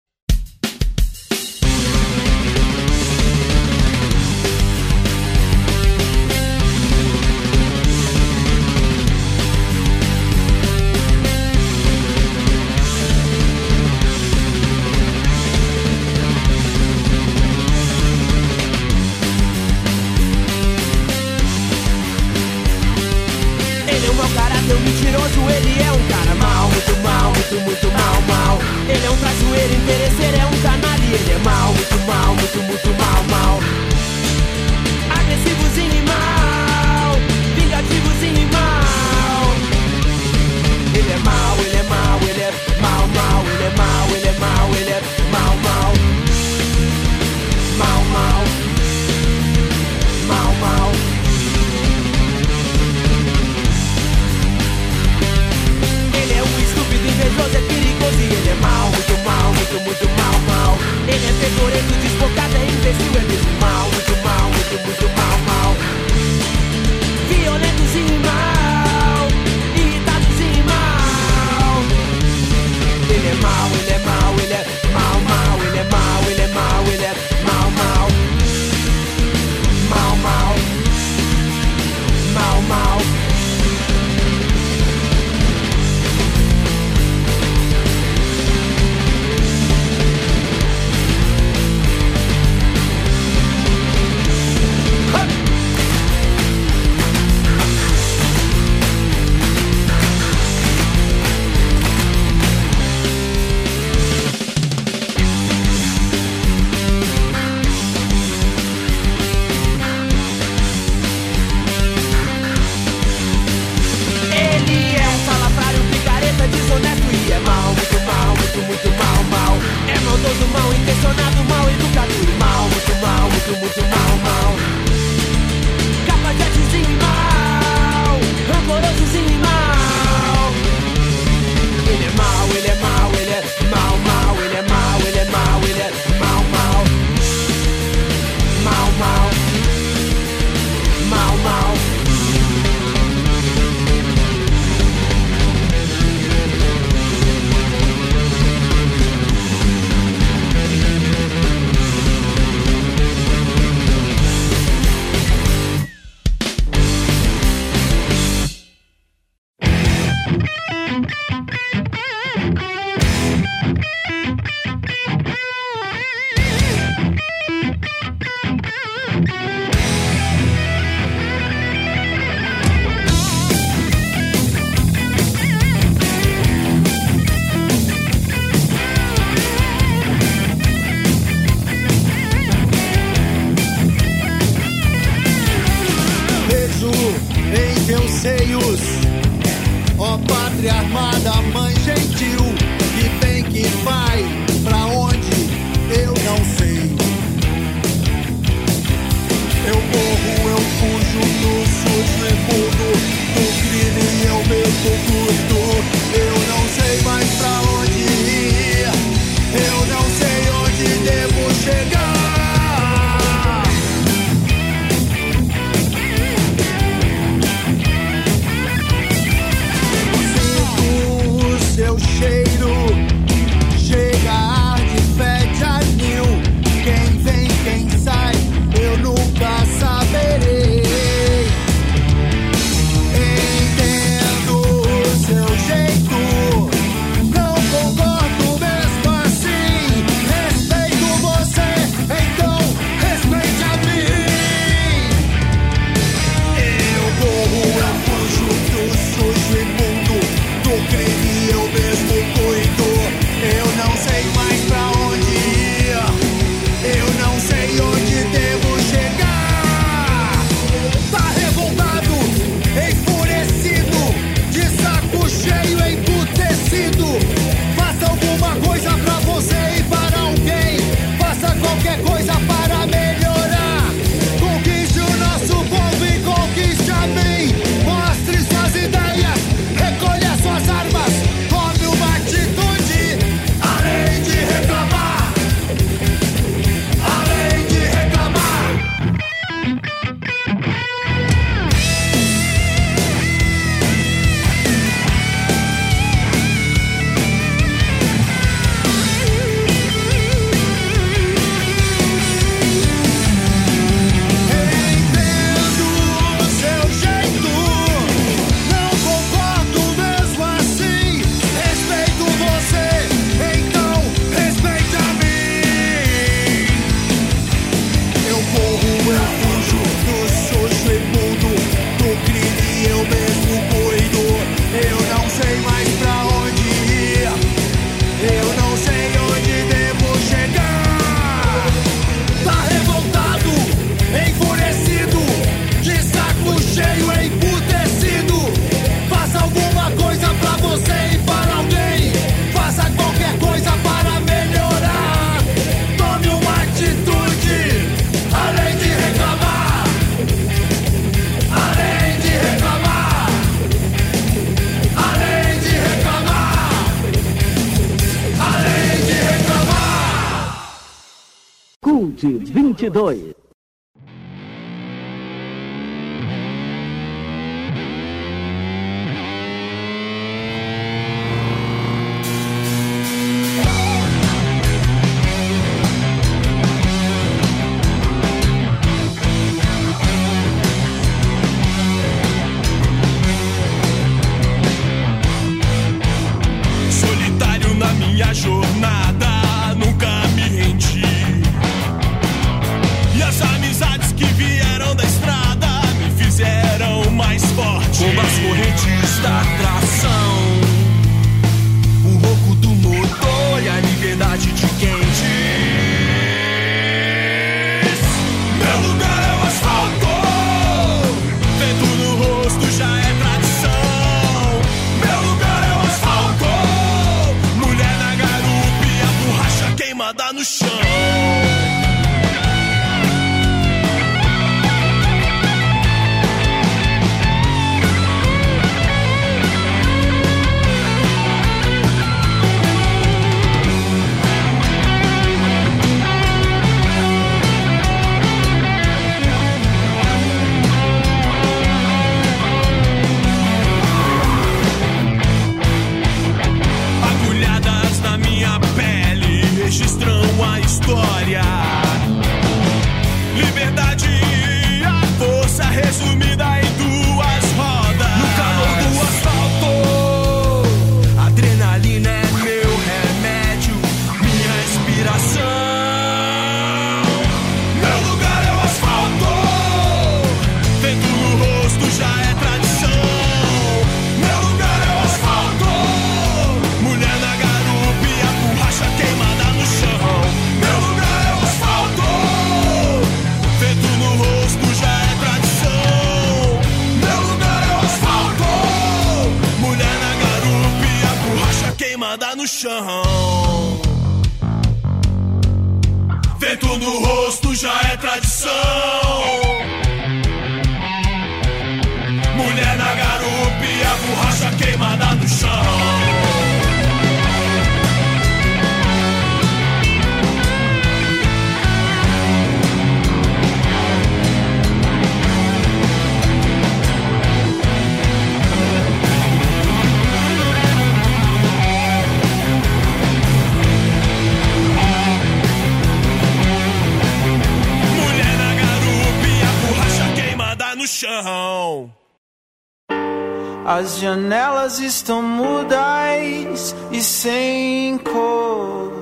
As janelas estão mudas e sem cor.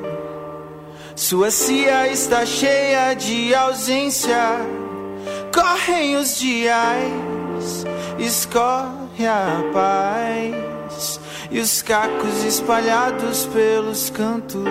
Sua cia está cheia de ausência. Correm os dias, escorre a paz. E os cacos espalhados pelos cantos.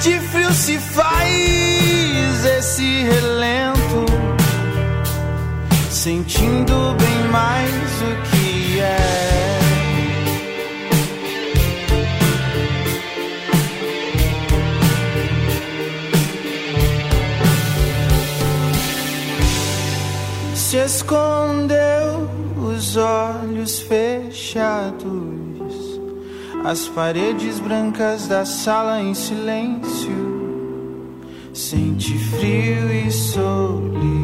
De frio se faz esse relento, sentindo bem mais as paredes brancas da sala em silêncio, sente frio e solidão.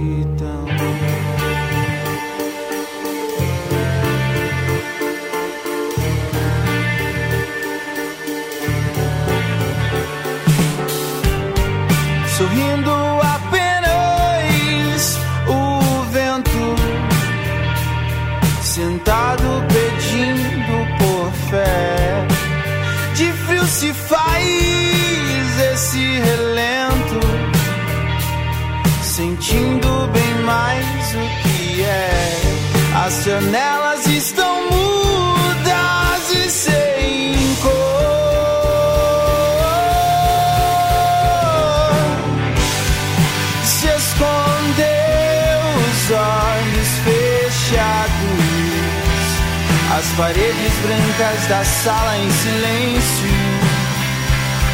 Paredes brancas da sala em silêncio,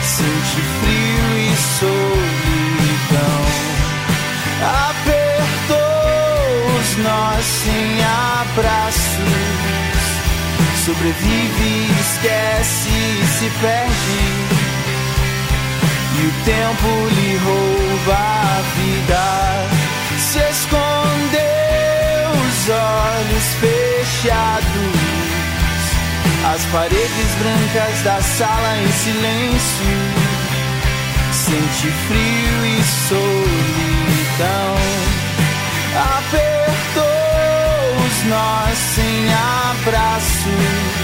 sente frio e solidão, apertou os nós sem abraços, sobrevive, esquece, se perde. E o tempo lhe rouba a vida. Se escondeu os olhos fechados. As paredes brancas da sala em silêncio. Sente frio e solidão. Apertou os nós sem abraços.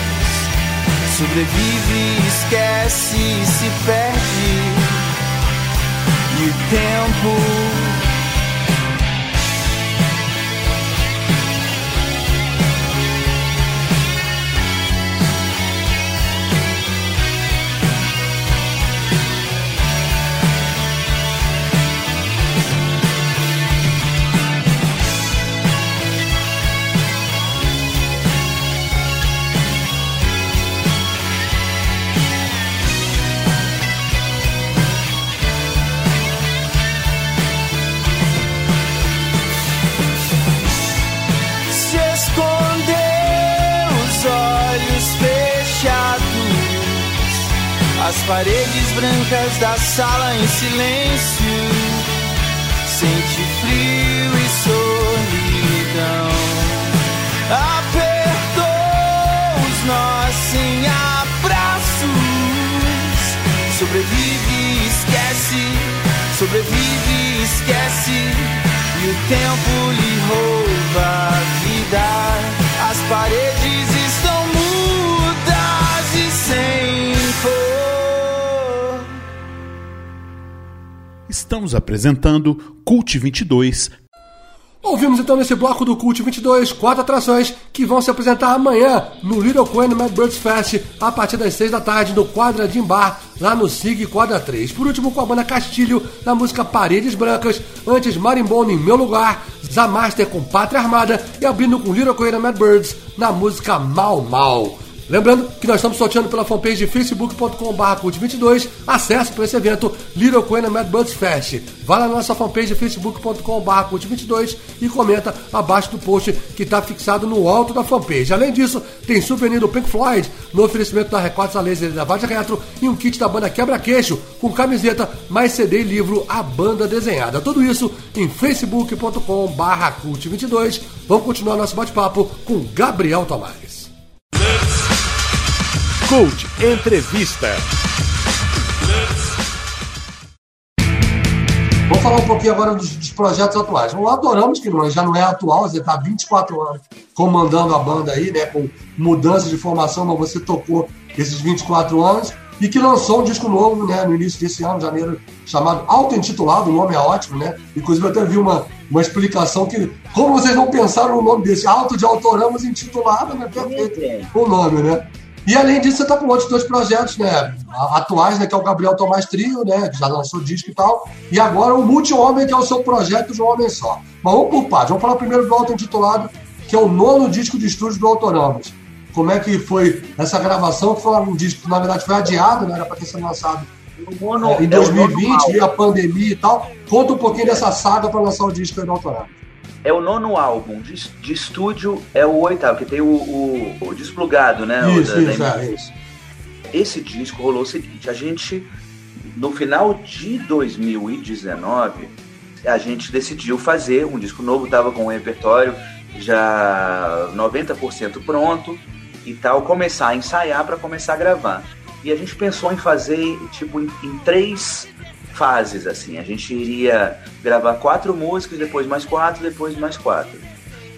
Sobrevive, esquece, se perde. E o tempo as paredes brancas da sala em silêncio, sente frio e solidão. Apertou os nós sem abraços, sobrevive, esquece, sobrevive, esquece. E o tempo lhe rouba a vida. As paredes estão mudas Estamos apresentando Cult 22. Ouvimos então nesse bloco do Cult 22 quatro atrações que vão se apresentar amanhã no Little Queen Mad Birds Fest a partir das 6 da tarde no Quadradinho Bar, lá no SIG Quadra 3. Por último, com a banda Castilho na música Paredes Brancas, antes Marimbondo em Meu Lugar, Zamaster com Pátria Armada e abrindo com Little Queen Mad Birds na música Mal Mal. Lembrando que nós estamos sorteando pela fanpage facebook.com.br cult22 acesso para esse evento Little Queen Mad Buds Fest. Vá lá na nossa fanpage facebook.com.br cult22 e comenta abaixo do post que está fixado no alto da fanpage. Além disso, tem souvenir do Pink Floyd no oferecimento da Records a Laser e da Vade Retro e um kit da banda Quebra-Queixo com camiseta, mais CD e livro A Banda Desenhada. Tudo isso em facebook.com.br cult22. Vamos continuar nosso bate-papo com Gabriel Tomás. Cult Entrevista. Vamos falar um pouquinho agora dos, dos projetos atuais. O Adoramos, que não, já não é atual, você está 24 anos comandando a banda aí, né? Com mudança de formação, mas você tocou esses 24 anos e que lançou um disco novo, né? No início desse ano, janeiro, chamado Auto-intitulado, o nome é ótimo, né? Inclusive eu até vi uma, uma explicação que, como vocês não pensaram no nome desse? Auto de Autoramos intitulado, né? Perfeito o nome, né? E além disso, você está com outros dois projetos, né? Atuais, né? Que é o Gabriel Tomás Trio, né? Que já lançou disco e tal. E agora o Multi-Homem, que é o seu projeto de um homem só. Mas vamos por partes. Vamos falar primeiro do auto-intitulado, que é o nono disco de estúdio do Autoramos. Como é que foi essa gravação, que foi um disco que, na verdade, foi adiado, né? Era para ter sido lançado mono- é, em é nono 2020, álbum. veio a pandemia e tal. Conta um pouquinho dessa saga para lançar o disco aí do Autoramos. É o nono álbum. De, de estúdio é o oitavo, que tem o, o, o desplugado, né? o Isso, da- da isso, é, MTV. isso. Esse disco rolou o seguinte: a gente, no final de 2019, a gente decidiu fazer um disco novo, tava com o repertório já 90% pronto e tal, começar a ensaiar para começar a gravar. E a gente pensou em fazer tipo em, em três fases assim. A gente iria gravar quatro músicas, depois mais quatro, depois mais quatro.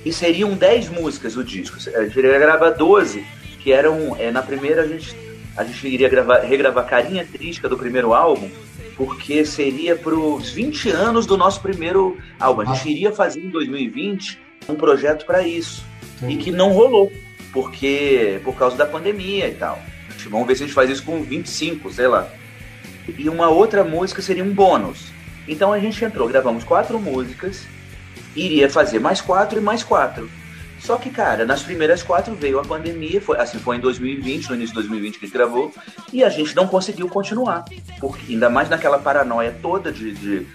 E seriam dez músicas o disco. A gente iria gravar 12, que eram é, na primeira a gente a gente iria gravar, regravar Carinha Trisca do primeiro álbum, porque seria para os 20 anos do nosso primeiro álbum. A gente iria fazer em 2020 um projeto para isso. E que não rolou, porque por causa da pandemia e tal. Vamos ver se a gente faz isso com 25, sei lá. E uma outra música seria um bônus. Então a gente entrou, gravamos quatro músicas, iria fazer mais quatro e mais quatro. Só que, cara, nas primeiras quatro veio a pandemia, foi, assim, foi em 2020, no início de 2020 que a gente gravou, e a gente não conseguiu continuar. Porque, ainda mais naquela paranoia toda de, de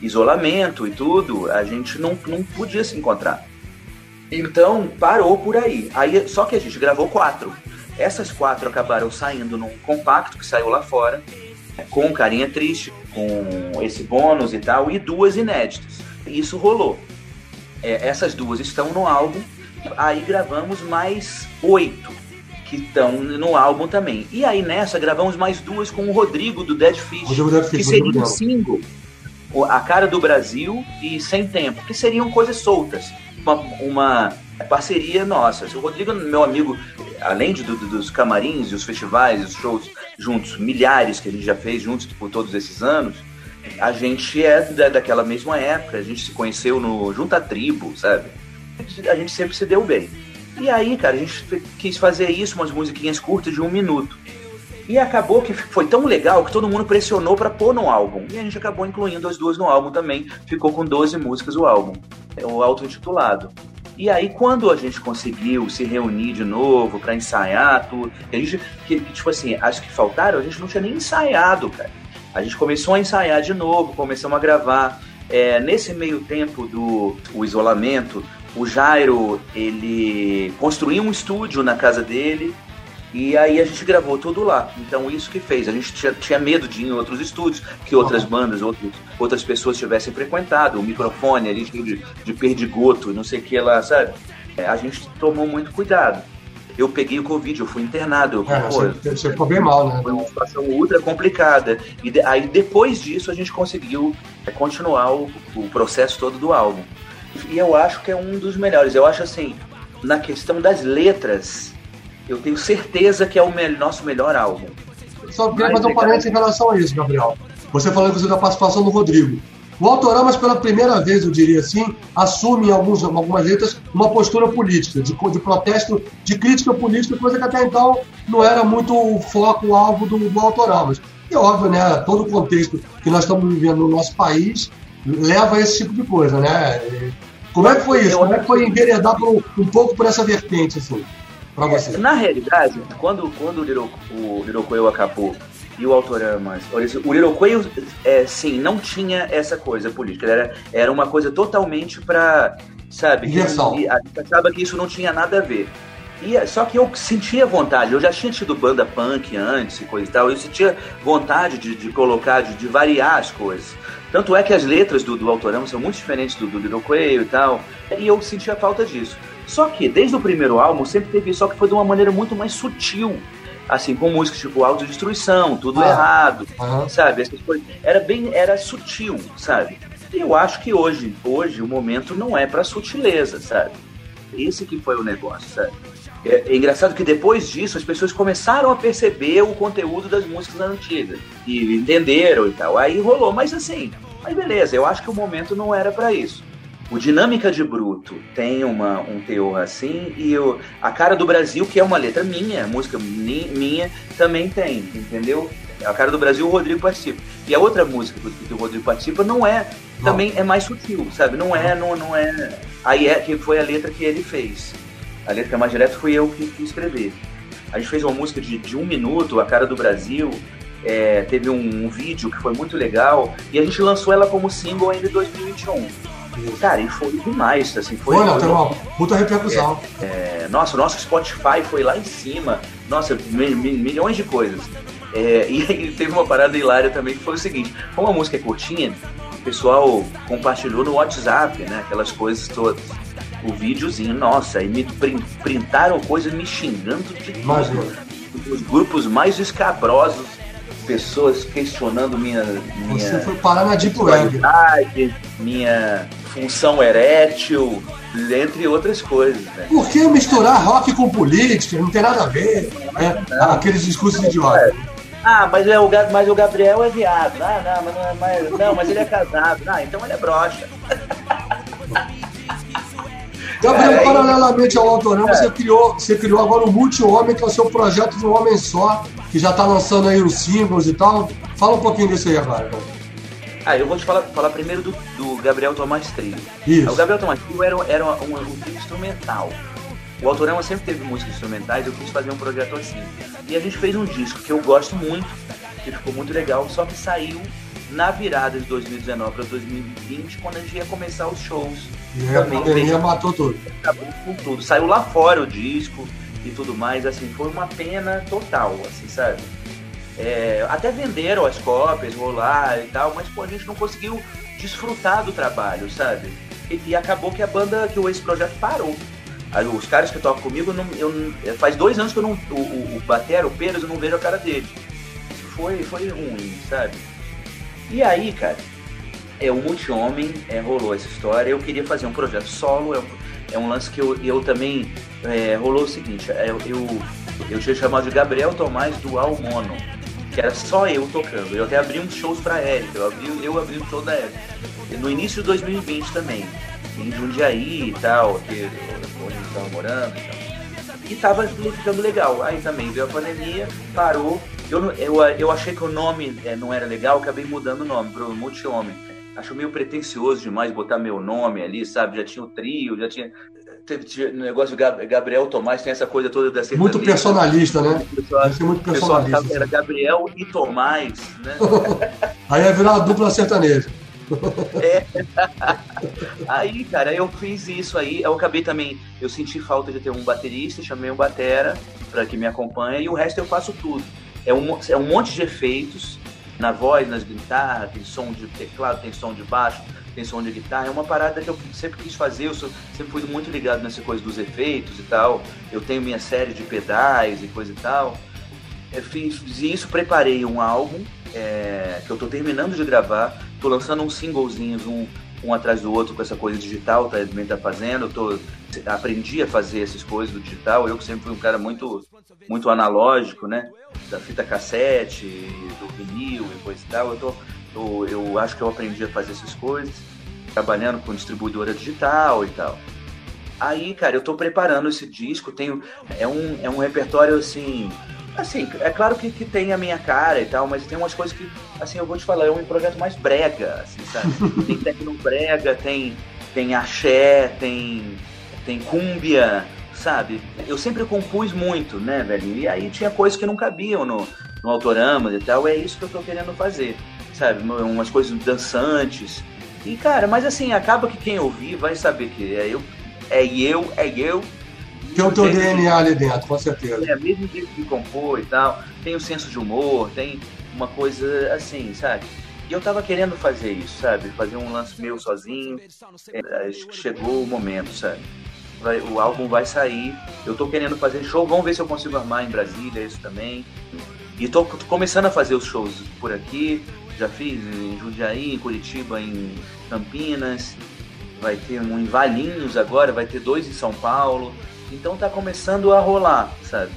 isolamento e tudo, a gente não, não podia se encontrar. Então, parou por aí. aí. Só que a gente gravou quatro. Essas quatro acabaram saindo num compacto que saiu lá fora, com Carinha Triste, com esse bônus e tal, e duas inéditas. Isso rolou. É, essas duas estão no álbum. Aí gravamos mais oito que estão no álbum também. E aí nessa gravamos mais duas com o Rodrigo do Dead Fish, Rodrigo Dead Fish, que seria um single. A Cara do Brasil e Sem Tempo, que seriam coisas soltas. Uma, uma parceria nossa. O Rodrigo, meu amigo, além de, do- dos camarins e os festivais os shows juntos, milhares que a gente já fez juntos por todos esses anos, a gente é da, daquela mesma época, a gente se conheceu no Junta Tribo, sabe? A gente- A gente sempre se deu bem. E aí, cara, a gente quis fazer isso, umas musiquinhas curtas de um minuto. E acabou que foi tão legal que todo mundo pressionou pra pôr no álbum. E a gente acabou incluindo as duas no álbum também. Ficou com 12 músicas o álbum, é o auto-intitulado. E aí, quando a gente conseguiu se reunir de novo pra ensaiar tudo, a gente, que, que, tipo assim, acho que faltaram, a gente não tinha nem ensaiado, cara. A gente começou a ensaiar de novo, começamos a gravar. É, nesse meio tempo do o isolamento, o Jairo, ele construiu um estúdio na casa dele, e aí a gente gravou tudo lá. Então isso que fez. A gente tinha, tinha medo de ir em outros estúdios, que outras bandas, outros, outras pessoas tivessem frequentado, o microfone ali cheio de, de perdigoto, não sei o que lá, sabe? É, a gente tomou muito cuidado. Eu peguei o Covid, eu fui internado. É, pô, você, você ficou bem mal, né? foi uma situação ultra complicada. E de- aí depois disso a gente conseguiu é, continuar o, o processo todo do álbum. E eu acho que é um dos melhores. Eu acho assim, na questão das letras, eu tenho certeza que é o me- nosso melhor álbum. Só queria fazer um parênteses em relação a isso, Gabriel. Você falou inclusive da participação do Rodrigo. O Autoramas, pela primeira vez, eu diria assim, assume em alguns, algumas letras uma postura política, de, de protesto, de crítica política, coisa que até então não era muito o foco, o alvo do, do Autoramas. E óbvio, né, todo o contexto que nós estamos vivendo no nosso país leva a esse tipo de coisa, né? Como é que foi isso? Como é que foi enveredar por um, um pouco por essa vertente, assim, pra você? Na realidade, quando, quando o Little, o acabou e o Autoramas. O Coelho, é, sim, não tinha essa coisa política. Era, era uma coisa totalmente pra. Sabe? e a gente achava que isso não tinha nada a ver. E, só que eu sentia vontade, eu já tinha tido banda punk antes e coisa e tal, eu sentia vontade de, de colocar, de, de variar as coisas. Tanto é que as letras do, do Autorama são muito diferentes do, do Little Coelho e tal, e eu sentia falta disso. Só que, desde o primeiro álbum, sempre teve isso, só que foi de uma maneira muito mais sutil. Assim, com músicas tipo Autodestruição, Tudo Ah. Errado, sabe? Essas coisas. Era bem, era sutil, sabe? E eu acho que hoje, hoje o momento não é pra sutileza, sabe? Esse que foi o negócio, sabe? É, é engraçado que depois disso as pessoas começaram a perceber o conteúdo das músicas antigas e entenderam e tal. Aí rolou, mas assim, mas beleza, eu acho que o momento não era pra isso. O Dinâmica de Bruto tem uma, um teor assim, e o, a Cara do Brasil, que é uma letra minha, música mi- minha, também tem, entendeu? A Cara do Brasil o Rodrigo participa. E a outra música que, que o Rodrigo participa não é, também é mais sutil, sabe? Não é, não, não é. Aí é que foi a letra que ele fez. A letra mais direta fui eu que, que escrevi. A gente fez uma música de, de um minuto, A Cara do Brasil. é, teve um, um vídeo que foi muito legal e a gente lançou ela como single ainda em 2021. Cara, e foi demais, assim, foi. Foi, não, teve uma puta repercussão. É, nossa, o nosso Spotify foi lá em cima. Nossa, mi- mi- milhões de coisas. É, e aí teve uma parada hilária também que foi o seguinte: como a música é curtinha, o pessoal compartilhou no WhatsApp, né? Aquelas coisas todas. O videozinho, nossa, aí me prin- printaram coisas me xingando de tudo. Os grupos mais escabrosos, pessoas questionando minha. minha Você foi parar na Deep Web. minha função erétil, entre outras coisas, né? Por que misturar rock com política? Não tem nada a ver. Né? Aqueles discursos idiotas. Ah, mas, é o, mas o Gabriel é viado. Ah, não, mas, não, é- mas, não, mas ele é casado. Ah, então ele é broxa. Gabriel, É, paralelamente ao Autorama, É. você criou, você criou agora o Multi-Homem, que é o seu projeto de um homem só, que já tá lançando aí os singles e tal. Fala um pouquinho disso aí agora, cara. Ah, eu vou te falar, falar primeiro do, do Gabriel Tomás Trio. Isso. O Gabriel Tomás Trio era, era um, um trio instrumental. O Autorama sempre teve músicas instrumentais, eu quis fazer um projeto assim. E a gente fez um disco que eu gosto muito, que ficou muito legal, só que saiu na virada de 2019 para 2020, quando a gente ia começar os shows. E aí a Também pandemia matou tudo. acabou com tudo. Saiu lá fora o disco e tudo mais, assim, foi uma pena total, assim, sabe? É, até venderam as cópias, rolar e tal, mas pô, a gente não conseguiu desfrutar do trabalho, sabe? E, e acabou que a banda, que o esse projeto parou. Aí, os caras que tocam comigo, não- eu não- faz dois anos que eu não. O, o, o o Pedro, eu não vejo a cara dele. Isso foi, foi ruim, sabe? E aí, cara, é o Multi-Homem, é, rolou essa história. Eu queria fazer um projeto solo, é um, é um lance que eu, eu também. é, rolou o seguinte: é, eu, eu, eu tinha chamado de Gabriel Tomás Dual Mono, que era só eu tocando. Eu até abri uns shows pra Érica, eu abri, eu abri um show da Érica. E No início de 2020 também, em Jundiaí e tal, que onde eu estava morando e tal. E tava ficando legal. Aí também veio a pandemia, parou. Eu, eu, eu achei que o nome eh, não era legal, acabei mudando o nome pro Multi-Homem. Acho meio pretencioso demais botar meu nome ali, sabe? Já tinha o trio, já tinha. Teve, negócio Gab- Gabriel Tomás, tem essa coisa toda da sertaneja. Muito personalista, né? O pessoal- muito pessoal personalista. Era Gabriel e Tomás, né? Aí ia virar uma dupla sertaneja. É. Aí, cara, eu fiz isso aí. Eu acabei também. Eu senti falta de ter um baterista, chamei um batera para que me acompanhe e o resto eu faço tudo. É um, é um monte de efeitos na voz, nas guitarras, tem som de teclado, tem som de baixo, tem som de guitarra. É uma parada que eu sempre quis fazer. Eu sou- sempre fui muito ligado nessa coisa dos efeitos e tal. Eu tenho minha série de pedais e coisa e tal. Eu fiz, fiz isso, preparei um álbum é, que eu tô terminando de gravar, tô lançando uns singlezinhos, um, um atrás do outro com essa coisa digital, tá, também tá fazendo, eu tô, aprendi a fazer essas coisas do digital, eu que sempre fui um cara muito, muito analógico, né, da fita cassete, do vinil e coisa e tal, eu tô Eu, acho que eu aprendi a fazer essas coisas, trabalhando com distribuidora digital e tal. Aí, cara, eu tô preparando esse disco, tenho. É um, é um repertório assim. Assim, é claro que, que tem a minha cara e tal, mas tem umas coisas que, assim, eu vou te falar, é um projeto mais brega, assim, sabe? Tem tecno brega, tem, tem axé, tem, tem cúmbia, sabe? Eu sempre compus muito, né, velho? E aí tinha coisas que não cabiam no, no Autorama e tal, é isso que eu tô querendo fazer, sabe? Umas coisas dançantes. E, cara, mas assim, acaba que quem ouvir vai saber que é eu, é eu, é eu. Tem o teu DNA ali dentro, com certeza. É, mesmo jeito de compor e tal. Tem o senso de humor, tem uma coisa assim, sabe? E eu tava querendo fazer isso, sabe? Fazer um lance meu sozinho. É, acho que chegou o momento, sabe? Vai- o álbum vai sair. Eu tô querendo fazer show. Vamos ver se eu consigo armar em Brasília isso também. E tô, tô começando a fazer os shows por aqui. Já fiz em Jundiaí, em Curitiba, em Campinas. Vai ter um em Valinhos agora, vai ter dois em São Paulo. Então tá começando a rolar, sabe?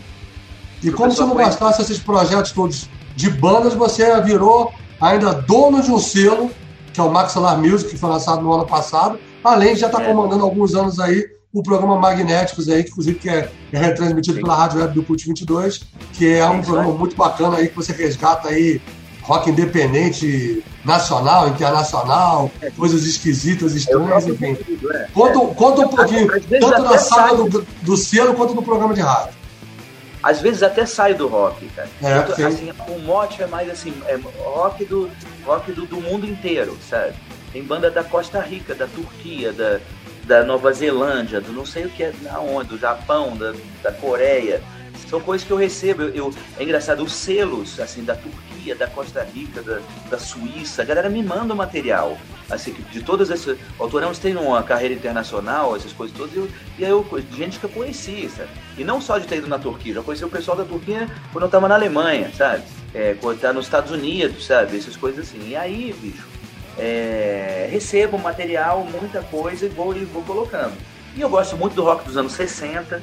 E como se não bastasse esses projetos todos de bandas, você virou ainda dono de um selo, que é o Maxilar Music, que foi lançado no ano passado, além de já estar É. comandando alguns anos aí o programa Magnéticos aí, que inclusive que é, é retransmitido pela Rádio Web do Cult 22, que é um programa muito bacana aí que você resgata aí rock independente, nacional, internacional, coisas esquisitas, estranhas, enfim. é. Conta, conta um pouquinho, tanto saga sai. do, do selo quanto do programa de rádio. Às vezes até sai do rock, cara. É, tô- sim. assim, o mote é mais assim, é rock do rock do, do mundo inteiro, sabe? Tem banda da Costa Rica, da Turquia, da, da Nova Zelândia, do não sei o que é, da onde, do Japão, da, da Coreia. São coisas que eu recebo. Eu, eu- é engraçado, os selos, assim, da Turquia, da Costa Rica, da, da Suíça, a galera me manda o material. Assim, de todas essas. O Autoramos tem uma carreira internacional, essas coisas todas, e, eu, e aí eu, gente que eu conheci, sabe? E não só de ter ido na Turquia, já conheci o pessoal da Turquia quando eu tava na Alemanha, sabe? É, quando tá nos Estados Unidos, sabe? Essas coisas assim. E aí, bicho, é, recebo material, muita coisa e vou, e vou colocando. E eu gosto muito do rock dos anos 60,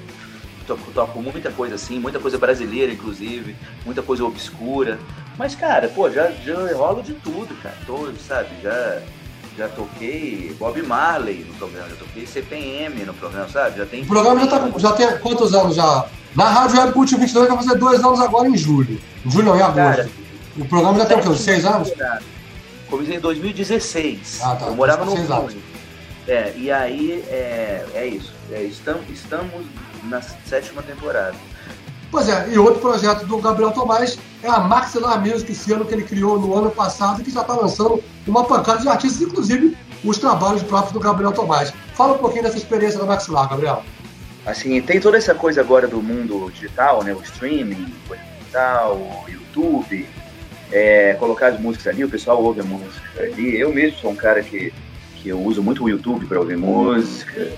toco, toco muita coisa assim, muita coisa brasileira, inclusive, muita coisa obscura. Mas, cara, pô, já, já rolo de tudo, cara. Tô, sabe, já, já toquei Bob Marley no programa, já toquei CPM no programa, sabe? Já tem. O programa já, tá, já tem quantos anos já? Na Rádio Web Cult 22 vai fazer dois anos agora em julho. Em julho não, em agosto. Cara, o programa já tem o quê? Seis anos? Comecei em 2016. Ah, tá. Eu morava no. Rio. É, e aí é, é isso. É, estamos, estamos na sétima temporada. Pois é, e outro projeto do Gabriel Tomás é a Maxilar Music, esse ano que ele criou no ano passado, que já está lançando uma pancada de artistas, inclusive os trabalhos próprios do Gabriel Tomás. Fala um pouquinho dessa experiência da Maxilar, Gabriel. Assim, tem toda essa coisa agora do mundo digital, né? O streaming, coisa digital, o YouTube, é, colocar as músicas ali, o pessoal ouve a música ali. Eu mesmo sou um cara que, que eu uso muito o YouTube para ouvir música,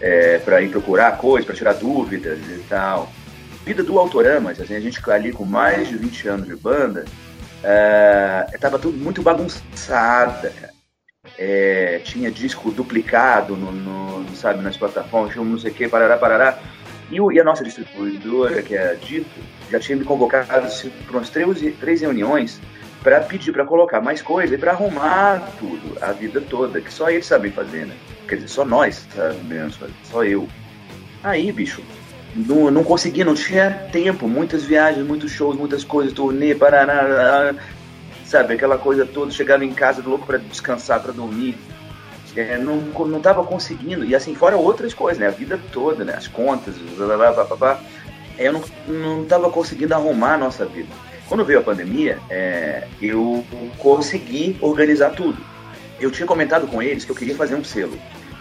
é, para ir procurar coisas, para tirar dúvidas e tal. Vida do Autoramas, assim, a gente ali com mais de 20 anos de banda, é, tava tudo muito bagunçada. É, tinha disco duplicado no, no- sabe, nas plataformas, tinha um não sei o que, parará, parará. E, o- e a nossa distribuidora, que é a Dito, já tinha me convocado assim, para umas três, três reuniões para pedir para colocar mais coisa e para arrumar tudo, a vida toda, que só eles sabem fazer, né? Quer dizer, só nós sabemos fazer, só eu. Aí, bicho, não, não consegui, não tinha tempo, muitas viagens, muitos shows, muitas coisas, turnê, parará, sabe, aquela coisa toda, chegava em casa louco para descansar, para dormir. É, não, não tava conseguindo, e assim, fora outras coisas, né, a vida toda, né, as contas, blá, blá, blá, blá, blá, blá. É, eu não, não tava conseguindo arrumar a nossa vida. Quando veio a pandemia, é, eu consegui organizar tudo. Eu tinha comentado com eles que eu queria fazer um selo.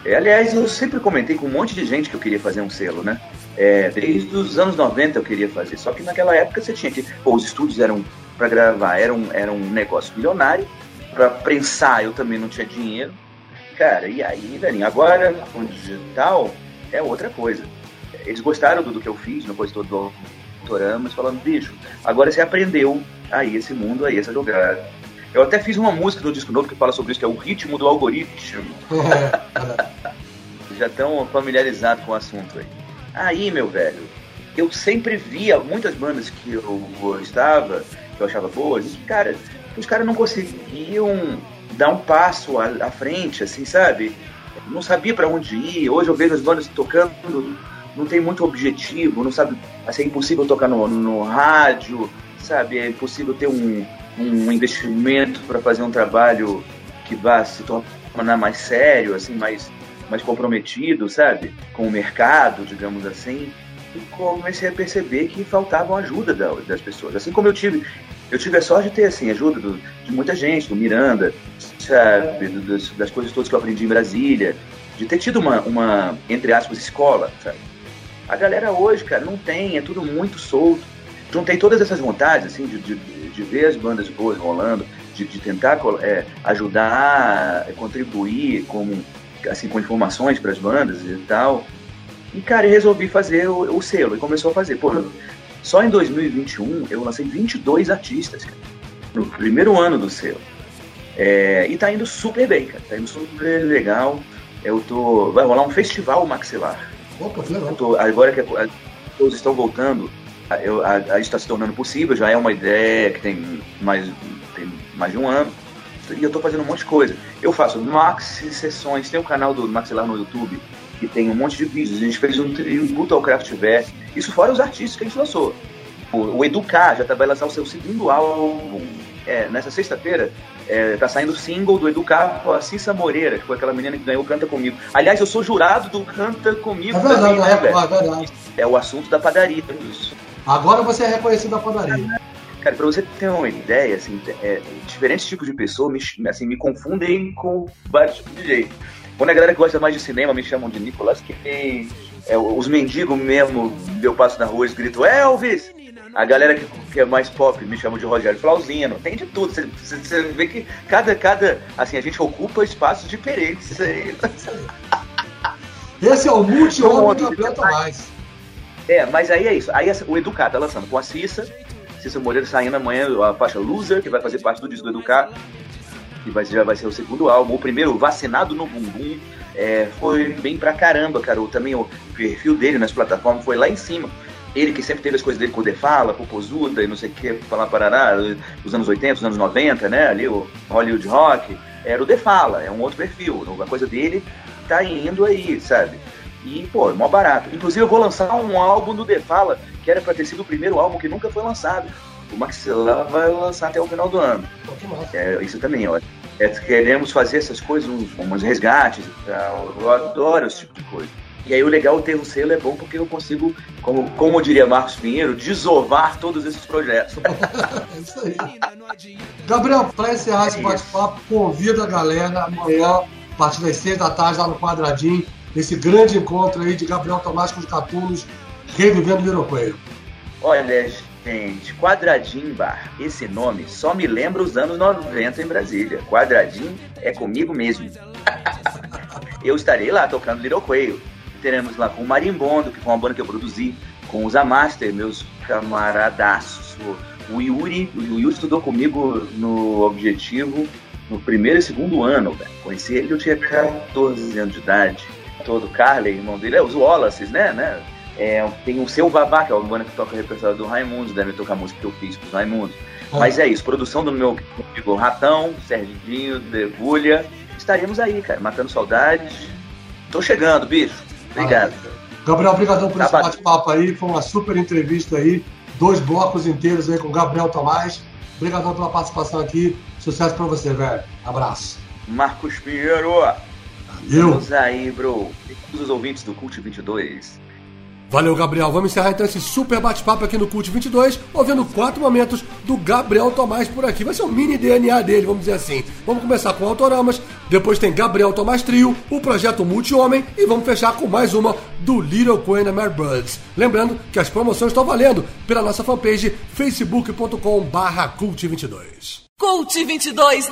É, aliás, eu sempre comentei com um monte de gente que eu queria fazer um selo, né? É, desde os anos 90 eu queria fazer. Só que naquela época você tinha que. Pô, os estúdios eram para gravar, era um, era um negócio milionário. Para prensar eu também não tinha dinheiro. Cara, e aí, velhinho, agora com digital é outra coisa. Eles gostaram do, que eu fiz coisa todo do Autoramas, falando, bicho, agora você aprendeu aí esse mundo, aí essa jogada. Eu até fiz uma música no disco novo que fala sobre isso, que é o ritmo do algoritmo. Já estão familiarizados com o assunto aí. Aí, meu velho, eu sempre via muitas bandas que eu gostava, que eu achava boas, e, cara, os caras não conseguiam dar um passo à, à frente, assim, sabe? Não sabia para onde ir. Hoje eu vejo as bandas tocando, não tem muito objetivo, não sabe, assim, é impossível tocar no, no rádio, sabe? É impossível ter um, um investimento para fazer um trabalho que vá se tornar mais sério, assim, mais, mais comprometido, sabe? Com o mercado, digamos assim. E comecei a perceber que faltava ajuda da- das pessoas. Assim como eu tive, eu tive a sorte de ter assim, ajuda do- de muita gente, do Miranda, sabe? do- das, das coisas todas que eu aprendi em Brasília, de ter tido uma, uma entre aspas, escola, sabe? A galera hoje, cara, não tem, é tudo muito solto. Juntei todas essas vontades, assim, de, de, de ver as bandas boas rolando, de, de tentar é, ajudar, é, contribuir com, assim, com informações para as bandas e tal. E, cara, eu resolvi fazer o, o selo e começou a fazer. Pô, só em 2021 eu lancei 22 artistas, cara, no primeiro ano do selo. É, e tá indo super bem, cara, tá indo super legal. Eu tô. Vai rolar um festival maxilar. Opa, que legal. Tô- agora que as coisas estão voltando, eu- a, a, está se tornando possível, já é uma ideia que tem mais, tem mais de um ano. E eu tô fazendo um monte de coisa. Eu faço maxi sessões, tem o canal do Maxilar no YouTube, que tem um monte de vídeos. A gente fez um tributo ao Kraftwerk. Isso fora os artistas que a gente lançou. O, o Educar já tá, vai lançar o seu segundo álbum. É, nessa sexta-feira, é, tá saindo o single do Educar com a Cissa Moreira, que foi aquela menina que ganhou Canta Comigo. Aliás, eu sou jurado do Canta Comigo É verdade, também, né, é, velho? é verdade. É o assunto da padaria. Isso. Agora você é reconhecido da padaria. Cara, pra você ter uma ideia, assim, é, diferentes tipos de pessoas me, assim, me confundem com vários tipos de jeito. Quando a galera que gosta mais de cinema me chamam de Nicolas Cage, é, os mendigos mesmo, eu passo na rua e grito Elvis! A galera que, que é mais pop me chama de Rogério Flauzino. Tem de tudo. Você- vê que cada, cada. Assim, a gente ocupa espaços diferentes. Esse é o multi-homem. Gabriel Tomás. É, mas aí é isso. Aí o Educar tá lançando com a Cissa. Cissa Moreira saindo amanhã a faixa Loser, que vai fazer parte do disco do Educar. Que vai, já vai ser o segundo álbum. O primeiro, Vacinado no Bumbum, é, foi bem pra caramba, cara. Também o perfil dele nas plataformas foi lá em cima. Ele que sempre teve as coisas dele com o Defala, Popozuda e não sei o que, falar parará, dos anos 80, dos anos 90, né? Ali o Hollywood Rock. Era o Defala, é um outro perfil. A coisa dele tá indo aí, sabe? E, pô, é mó barato. Inclusive, eu vou lançar um álbum do Defala, que era pra ter sido o primeiro álbum que nunca foi lançado. O Maxilar vai lançar até o final do ano. É, isso também, ó. É, queremos fazer essas coisas, uns, uns resgates e tal. Eu adoro esse tipo de coisa. E aí o legal ter o selo é bom porque eu consigo, como, como diria Marcos Pinheiro, desovar todos esses projetos. É isso aí. Gabriel, para encerrar esse bate-papo, convida a galera amanhã, a partir das seis da tarde, lá no Quadradinho, nesse grande encontro aí de Gabriel Tomás com os Catulos, revivendo o Coelho. Olha, gente, Quadradinho Bar, esse nome só me lembra os anos 90 em Brasília. Quadradinho é comigo mesmo. eu estarei lá tocando Little Quail. Teremos lá com o Marimbondo, que foi uma banda que eu produzi, com os Amaster, meus camaradaços. O, Yuri, o Yuri estudou comigo no Objetivo no primeiro e segundo ano. Conheci ele, eu tinha 14 anos de idade. Todo Carley, irmão dele, é os Wallaces, né? né? É, tem o Seu Vavá, que é uma banda que toca o repertório do Raimundo, deve tocar a música que eu fiz pros Raimundos. Mas é isso, produção do meu amigo Ratão, Serginho, Debulha. Estaremos aí, cara, matando saudades. Tô chegando, bicho. Obrigado. Gabriel, obrigadão por Tá esse bate-papo aí, foi uma super entrevista aí, dois blocos inteiros aí com o Gabriel Tomás. Obrigadão pela participação aqui, sucesso pra você, velho. Abraço. Marcos Pinheiro. Valeu. Vamos aí, bro. E todos os ouvintes do Cult 22. Valeu, Gabriel. Vamos encerrar então esse super bate-papo aqui no Cult 22, ouvindo quatro momentos do Gabriel Tomás por aqui. Vai ser um mini DNA dele, vamos dizer assim. Vamos começar com Autoramas, depois tem Gabriel Tomás Trio, o projeto Multi-Homem e vamos fechar com mais uma do Little Queen and Mary Birds. Lembrando que as promoções estão valendo pela nossa fanpage facebook.com barra Cult 22. Cult 22.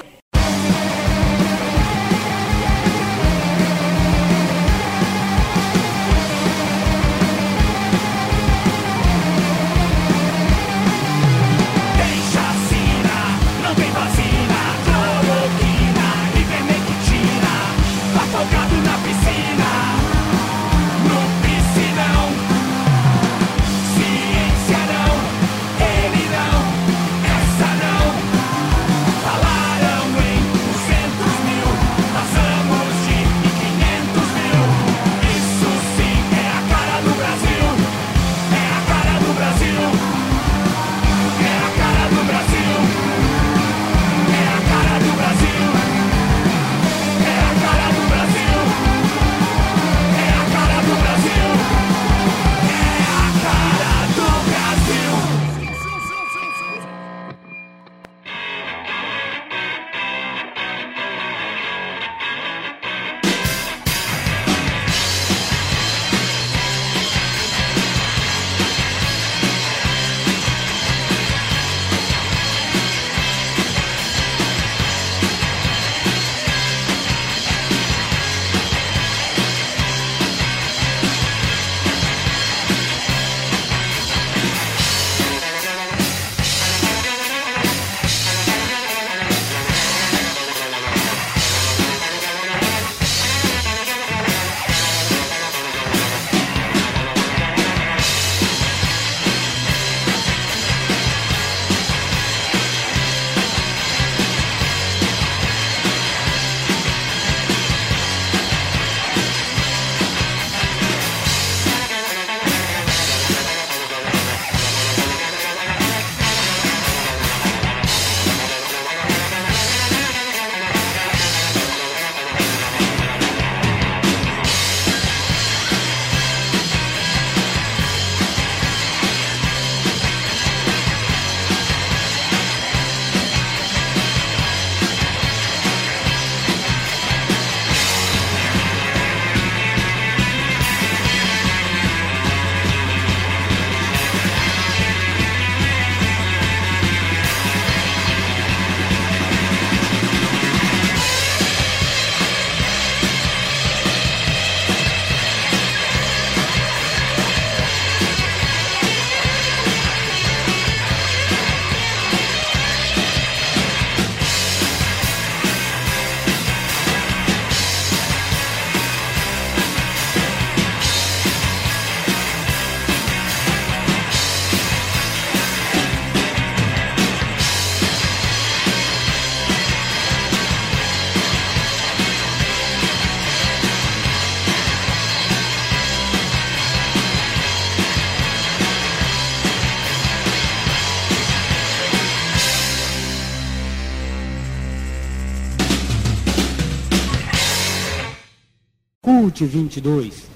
2022.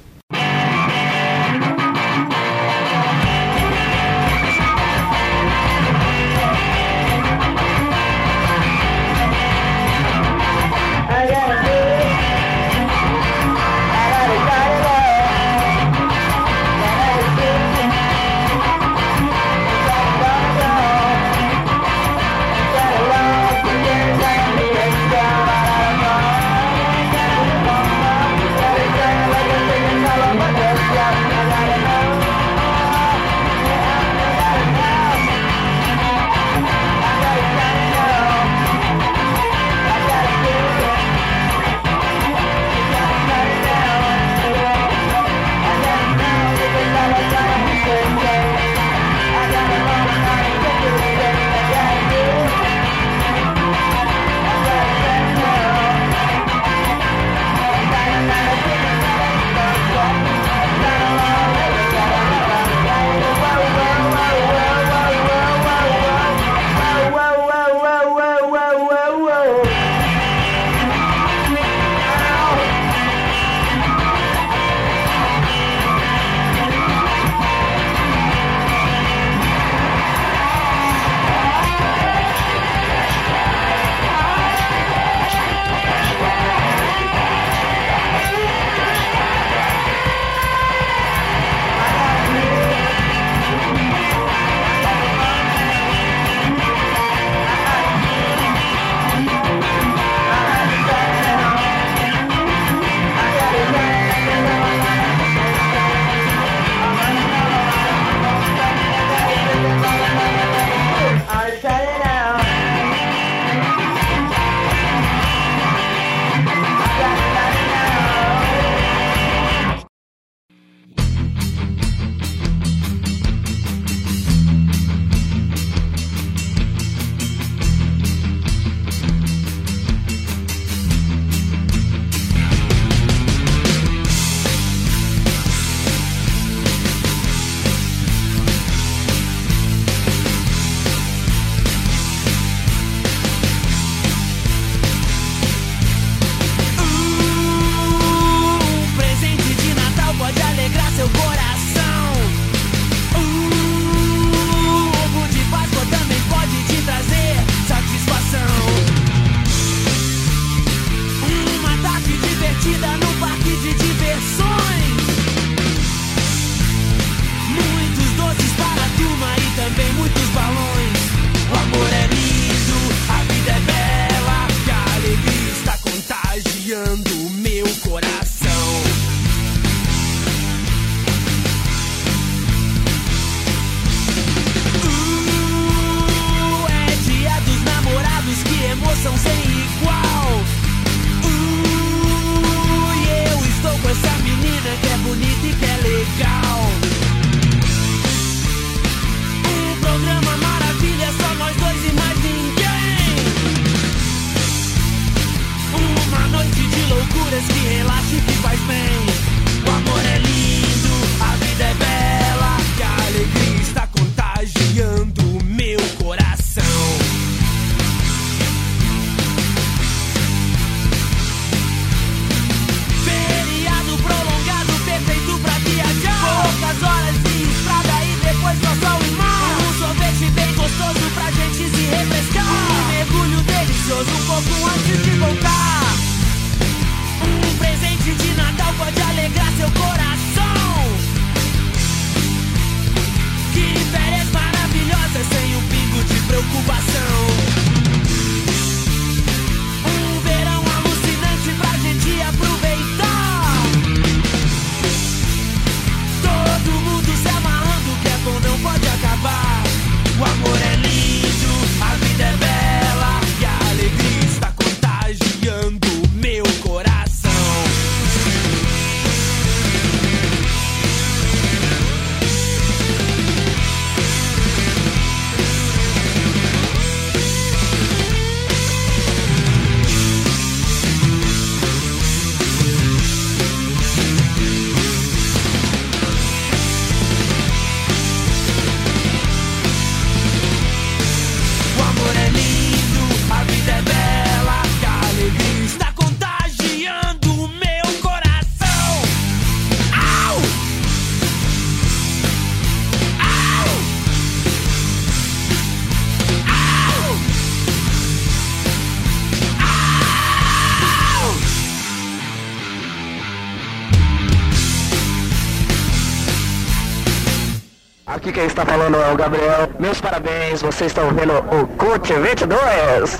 Falando é o Gabriel. Meus parabéns, vocês estão vendo o CUT 22.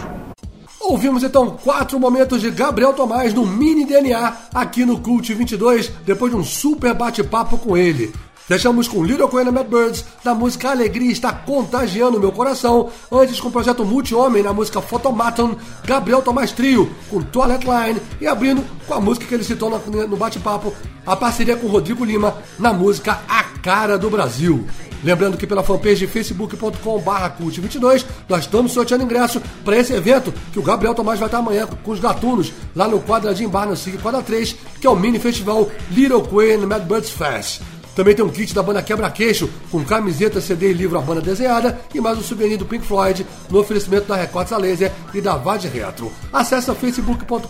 Ouvimos então quatro momentos de Gabriel Tomás no Mini DNA aqui no Cult 22, depois de um super bate-papo com ele. Fechamos com Little Queen and Mad Birds, da música Alegria está contagiando meu coração. Antes com o projeto Multi-Homem na música Photomaton, Gabriel Tomás Trio com Toilet Line e abrindo com a música que ele citou no bate-papo, a parceria com Rodrigo Lima na música A Cara do Brasil. Lembrando que pela fanpage facebook.com.br cult22 nós estamos sorteando ingresso para esse evento que o Gabriel Tomás vai estar amanhã com os gatunos lá no Quadradinho Bar no SIG Quadra 3, que é o mini festival Little Queen Mad Birds Fest. Também tem um kit da banda Quebra-Queixo, com camiseta, CD e livro A Banda Desenhada e mais um souvenir do Pink Floyd no oferecimento da Recortes a Laser e da Vade Retro. Acesse facebook.com.br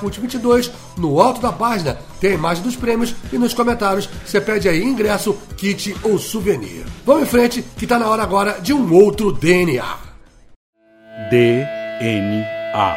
cult22, no alto da página tem a imagem dos prêmios e nos comentários você pede aí ingresso, kit ou souvenir. Vamos em frente que tá na hora agora de um outro DNA. DNA.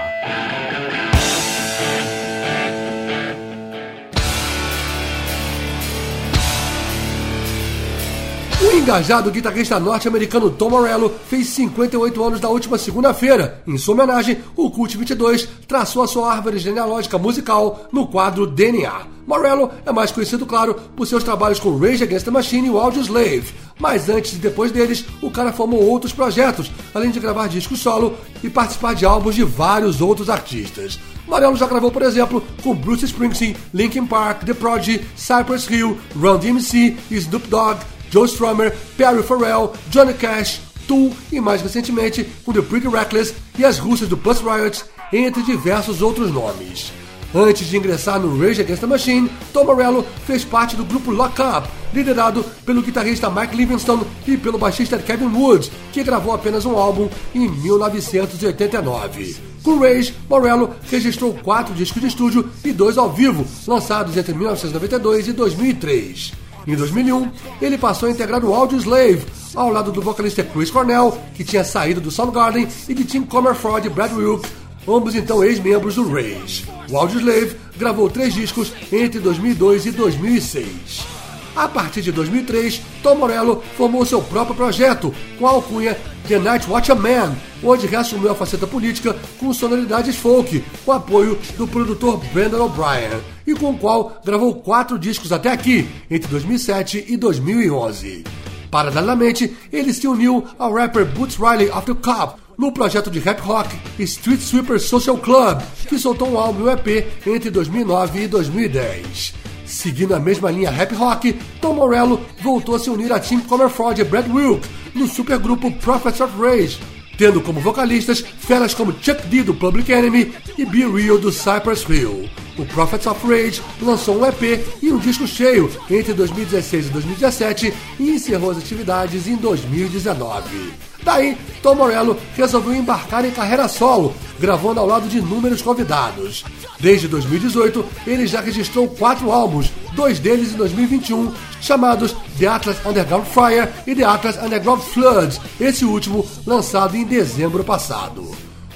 Engajado guitarrista norte-americano Tom Morello fez 58 anos na última segunda-feira. Em sua homenagem, o Cult 22 traçou a sua árvore genealógica musical no quadro DNA. Morello é mais conhecido, claro, por seus trabalhos com Rage Against the Machine e o Audioslave. Mas antes e depois deles, o cara formou outros projetos, além de gravar discos solo e participar de álbuns de vários outros artistas. Morello já gravou, por exemplo, com Bruce Springsteen, Linkin Park, The Prodigy, Cypress Hill, Run DMC, Snoop Dogg, Joe Strummer, Perry Farrell, Johnny Cash, Tool e mais recentemente com The Pretty Reckless e as russas do Puss Riot, entre diversos outros nomes. Antes de ingressar no Rage Against the Machine, Tom Morello fez parte do grupo Lock Up, liderado pelo guitarrista Mike Livingstone e pelo baixista Kevin Woods, que gravou apenas um álbum em 1989. Com Rage, Morello registrou quatro discos de estúdio e dois ao vivo, lançados entre 1992 e 2003. Em 2001, ele passou a integrar o Audioslave, ao lado do vocalista Chris Cornell, que tinha saído do Soundgarden, e de Tim Comerford e Brad Wilk, ambos então ex-membros do Rage. O Audioslave gravou três discos entre 2002 e 2006. A partir de 2003, Tom Morello formou seu próprio projeto, com a alcunha The Night Watcher Man, onde reassumiu a faceta política com sonoridades folk, com apoio do produtor Brandon O'Brien, e com o qual gravou quatro discos até aqui, entre 2007 e 2011. Paralelamente, ele se uniu ao rapper Boots Riley of the Cop no projeto de rap rock Street Sweeper Social Club, que soltou um álbum e um EP entre 2009 e 2010. Seguindo a mesma linha rap rock, Tom Morello voltou a se unir a Tim Comerford e Brad Wilk no supergrupo Prophets of Rage, tendo como vocalistas feras como Chuck D do Public Enemy e Be Real do Cypress Hill. O Prophets of Rage lançou um EP e um disco cheio entre 2016 e 2017 e encerrou as atividades em 2019. Daí, Tom Morello resolveu embarcar em carreira solo, gravando ao lado de inúmeros convidados. Desde 2018, ele já registrou quatro álbuns, dois deles em 2021, chamados The Atlas Underground Fire e The Atlas Underground Flood, esse último lançado em dezembro passado.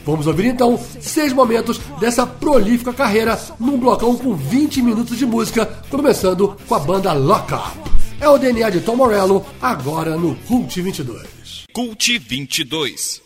Vamos ouvir então seis momentos dessa prolífica carreira num blocão com 20 minutos de música, começando com a banda Lock Up. É o DNA de Tom Morello, agora no Cult 22. Cult 22.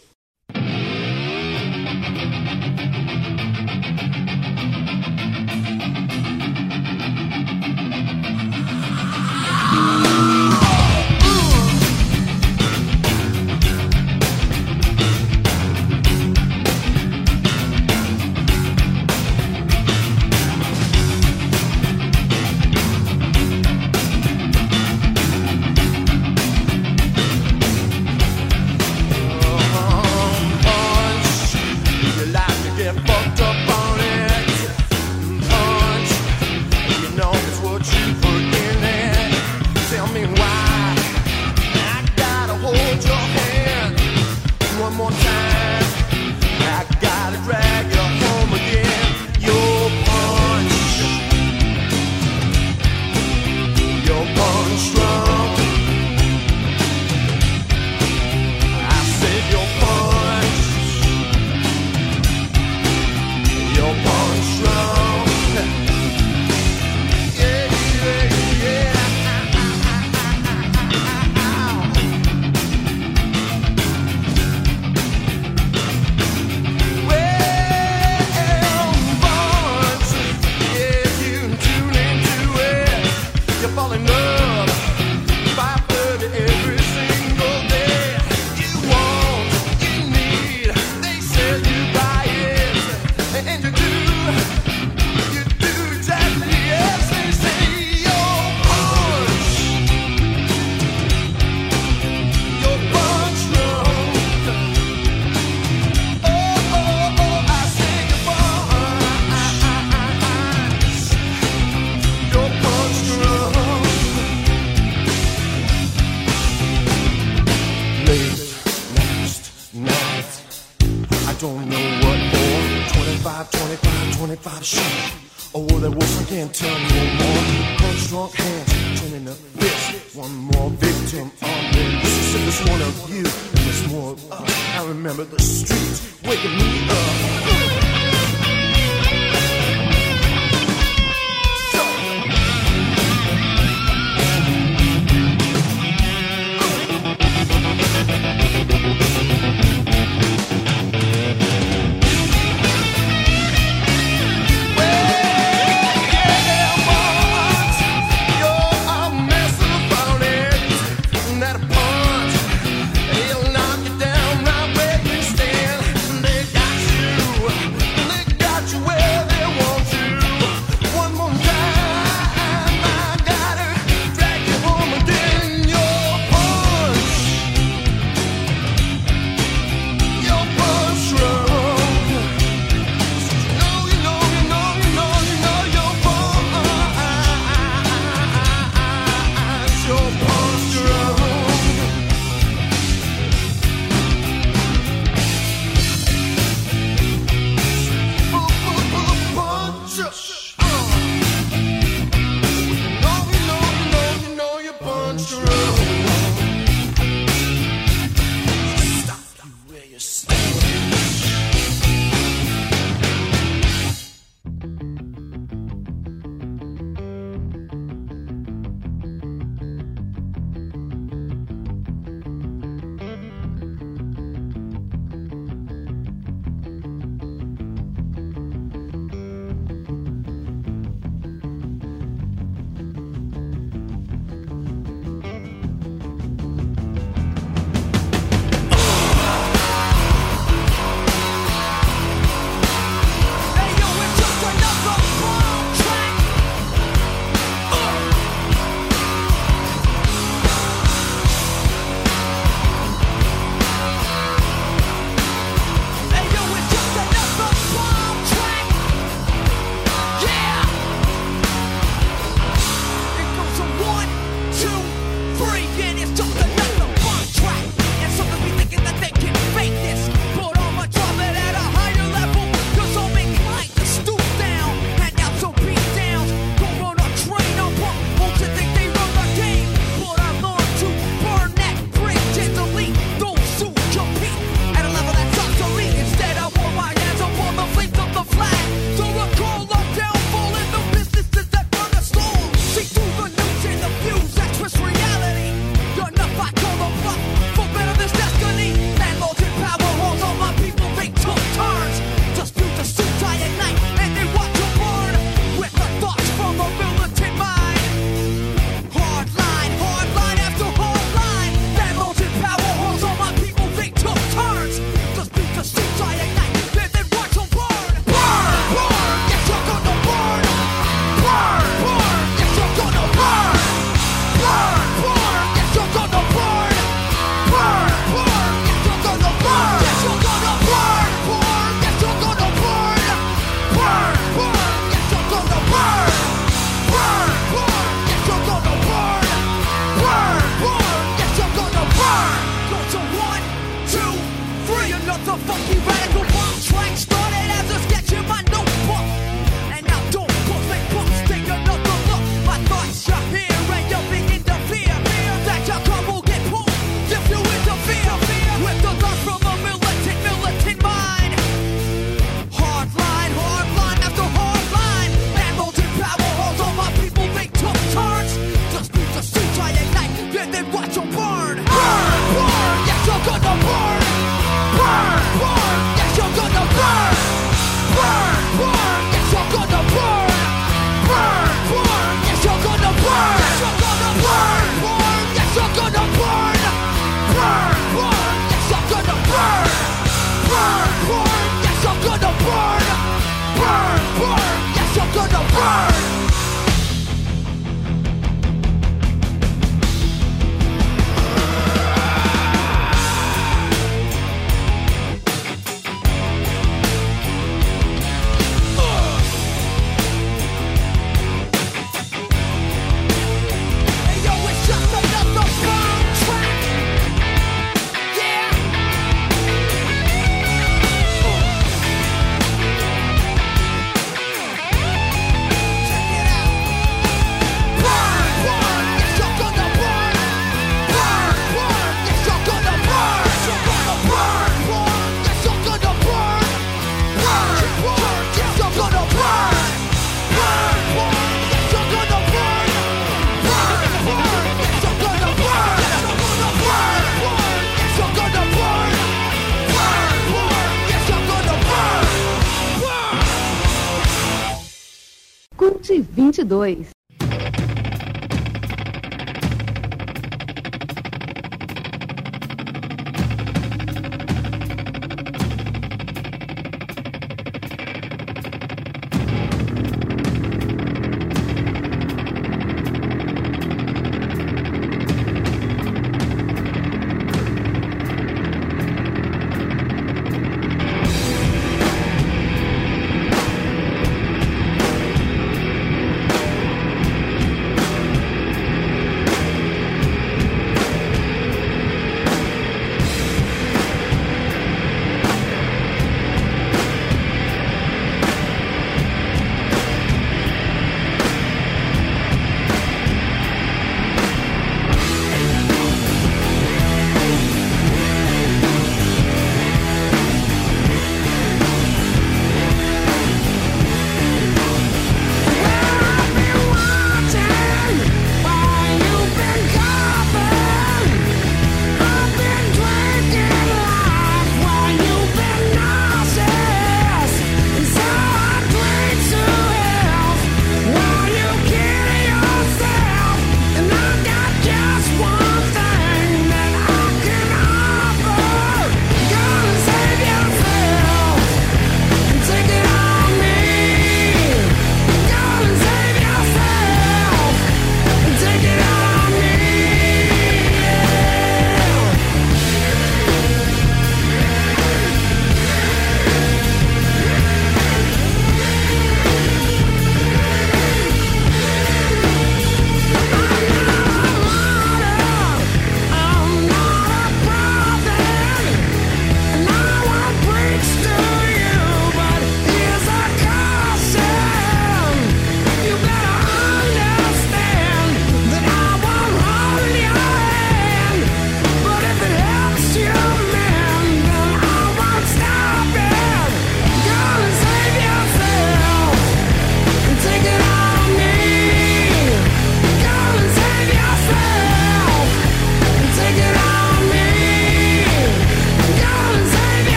22.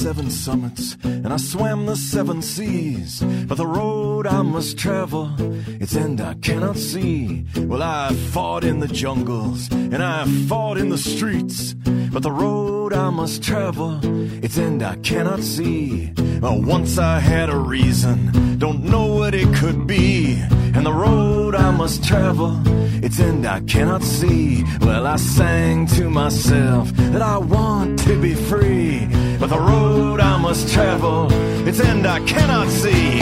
Seven summits and I swam the seven seas. But the road I must travel, its end I cannot see. Well, I fought in the jungles and I fought in the streets. But the road I must travel, its end I cannot see. Well, once I had a reason, don't know what it could be. And the road I must travel, its end I cannot see. Well, I sang to myself that I want to be free. But the road I must travel, its end I cannot see.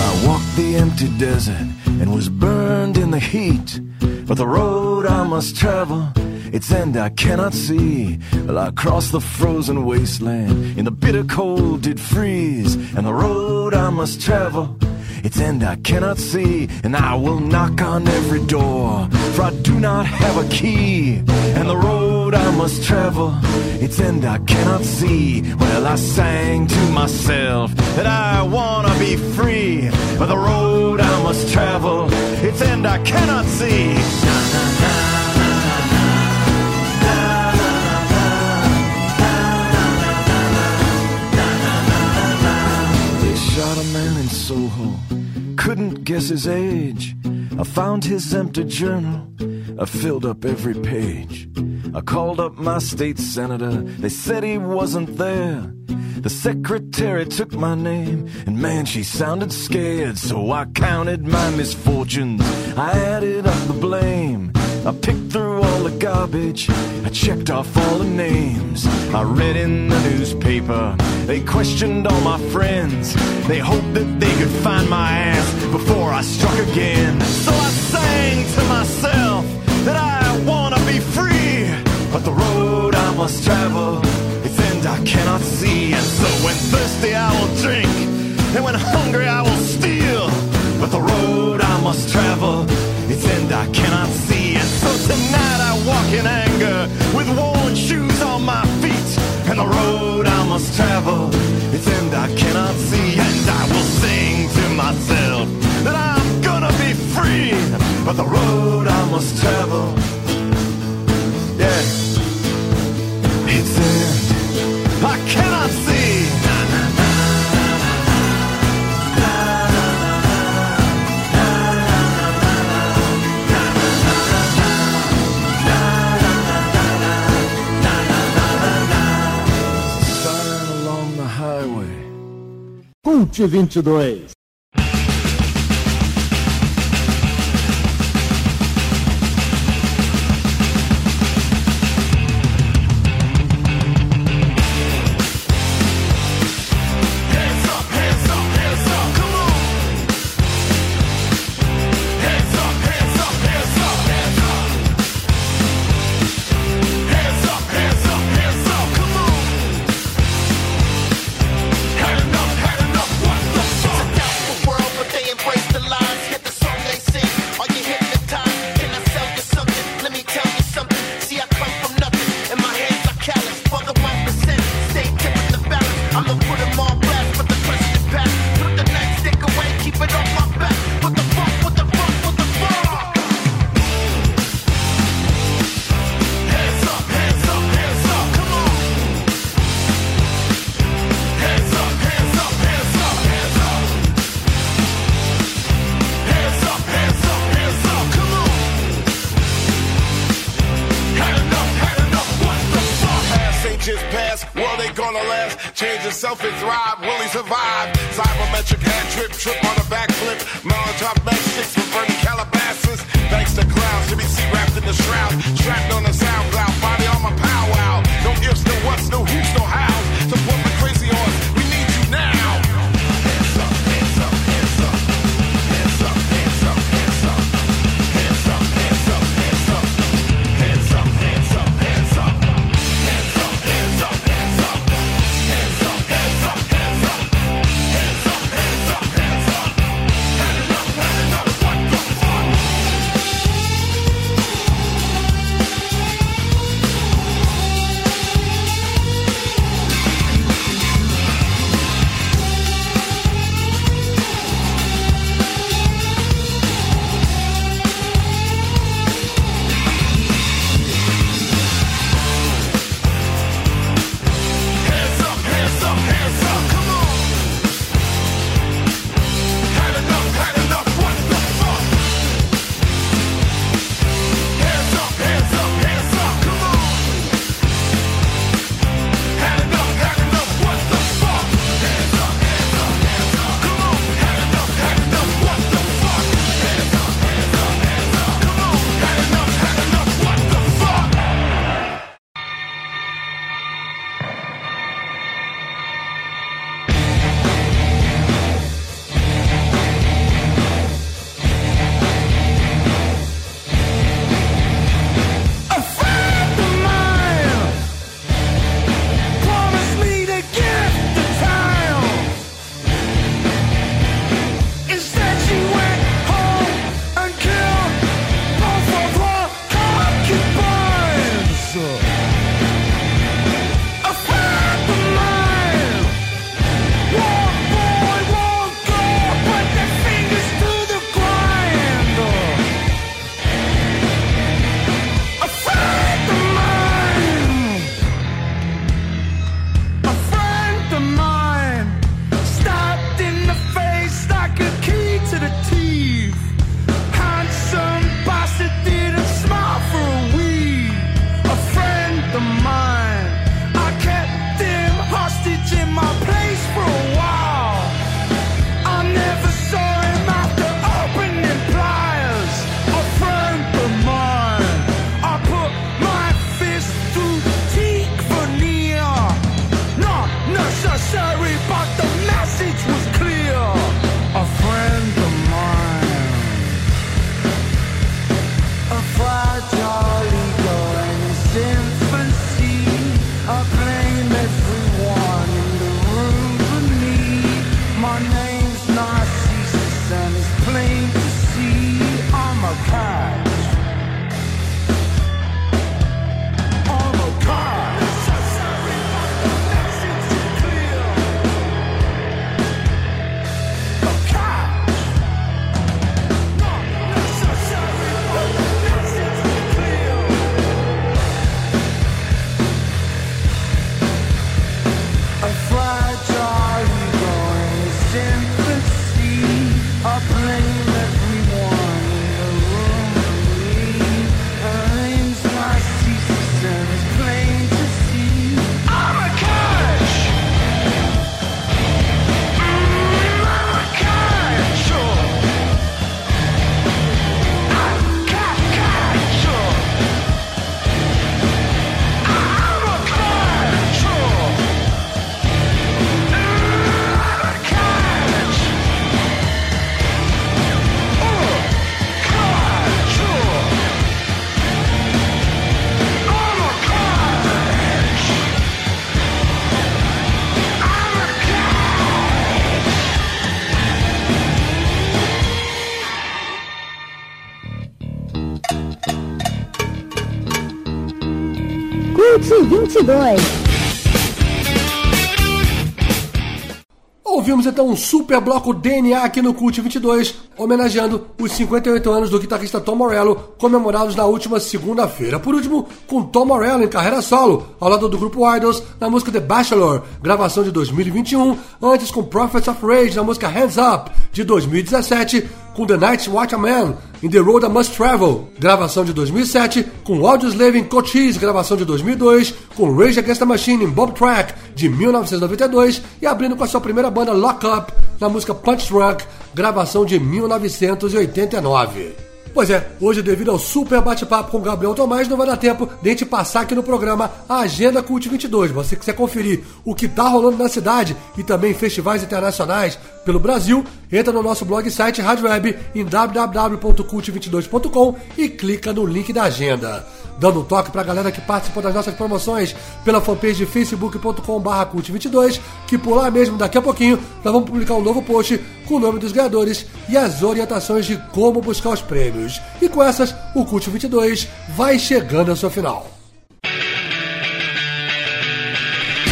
I walked the empty desert and was burned in the heat. But the road I must travel, its end I cannot see. Well, I crossed the frozen wasteland, in the bitter cold did freeze. And the road I must travel, its end I cannot see, and I will knock on every door, for I do not have a key, and the road I must travel, its end I cannot see. Well, I sang to myself that I wanna be free, but the road I must travel, its end I cannot see. Soho, couldn't guess his age. I found his empty journal, I filled up every page. I called up my state senator, they said he wasn't there. The secretary took my name, and man, she sounded scared. So I counted my misfortunes, I added up the blame. I picked through all the garbage, I checked off all the names. I read in the newspaper, they questioned all my friends. They hoped that they could find my ass before I struck again. So I sang to myself that I wanna be free, but the road I must travel, its end I cannot see. And so when thirsty I will drink, and when hungry I will steal. But the road I must travel, its end I cannot with worn shoes on my feet. And the road I must travel, its end I cannot see. And I will sing to myself that I'm gonna be free. But the road I must travel, Cult 22. It's right. Um super bloco DNA aqui no Cult 22, homenageando os 58 anos do guitarrista Tom Morello, comemorados na última segunda-feira. Por último, com Tom Morello em carreira solo, ao lado do grupo Idols, na música The Bachelor, gravação de 2021, antes com Prophets of Rage, na música Hands Up, de 2017, com The Night Watchman in The Road I Must Travel, gravação de 2007, com Audioslave em Cochise, gravação de 2002, com Rage Against the Machine em Bob Track, de 1992, e abrindo com a sua primeira banda Lock Up, na música Punch Drunk, gravação de 1989. Pois é, hoje, devido ao super bate-papo com o Gabriel Tomás, não vai dar tempo de a gente passar aqui no programa a Agenda Cult 22. Você quiser conferir o que tá rolando na cidade e também festivais internacionais pelo Brasil, entra no nosso blog site Rádio Web em www.cult22.com e clica no link da agenda. Dando um toque pra galera que participou das nossas promoções pela fanpage facebook.com.br cult22, que por lá mesmo, daqui a pouquinho, nós vamos publicar um novo post com o nome dos ganhadores e as orientações de como buscar os prêmios. E com essas, o Cult 22 vai chegando ao seu final.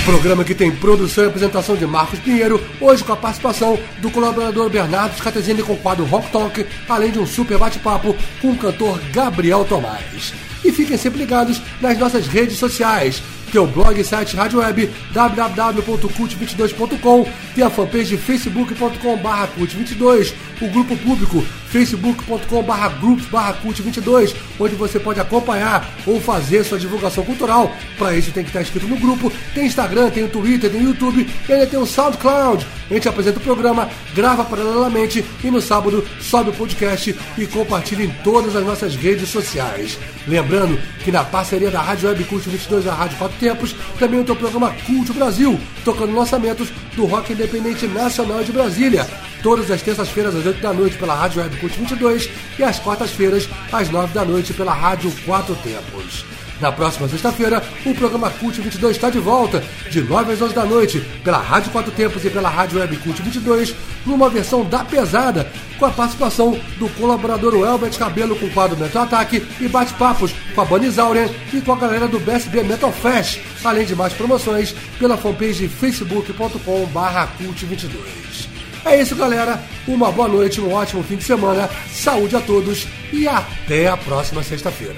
Programa que tem produção e apresentação de Marcos Pinheiro, hoje com a participação do colaborador Bernardo Scatesini com o quadro Rock Talk, além de um super bate-papo com o cantor Gabriel Tomás. E fiquem sempre ligados nas nossas redes sociais. Tem o blog e site Rádio Web www.cult22.com, tem a fanpage facebook.com.br cult22, o grupo público facebook.com.br groups cult22, onde você pode acompanhar ou fazer sua divulgação cultural. Para isso tem que estar inscrito no grupo. Tem Instagram, tem o Twitter, tem o YouTube e ainda tem o SoundCloud. A gente apresenta o programa, grava paralelamente e no sábado sobe o podcast e compartilha em todas as nossas redes sociais. Lembrando que na parceria da Rádio Web Cult 22 e da Rádio Quatro Tempos, também o teu programa Cult Brasil, tocando lançamentos do rock independente nacional de Brasília. Todas as terças-feiras às 8 da noite pela Rádio Web Cult 22 e às quartas-feiras às 9 da noite pela Rádio Quatro Tempos. Na próxima sexta-feira, o programa Cult 22 está de volta, de 9 às 11 da noite, pela Rádio Quatro Tempos e pela Rádio Web Cult 22, numa versão da pesada, com a participação do colaborador Elbert Cabelo com o quadro Metal Ataque e bate-papos com a Bunny Zaurian e com a galera do BSB Metal Fest, além de mais promoções pela fanpage facebook.com.br cult22. É isso, galera. Uma boa noite, um ótimo fim de semana. Saúde a todos e até a próxima sexta-feira.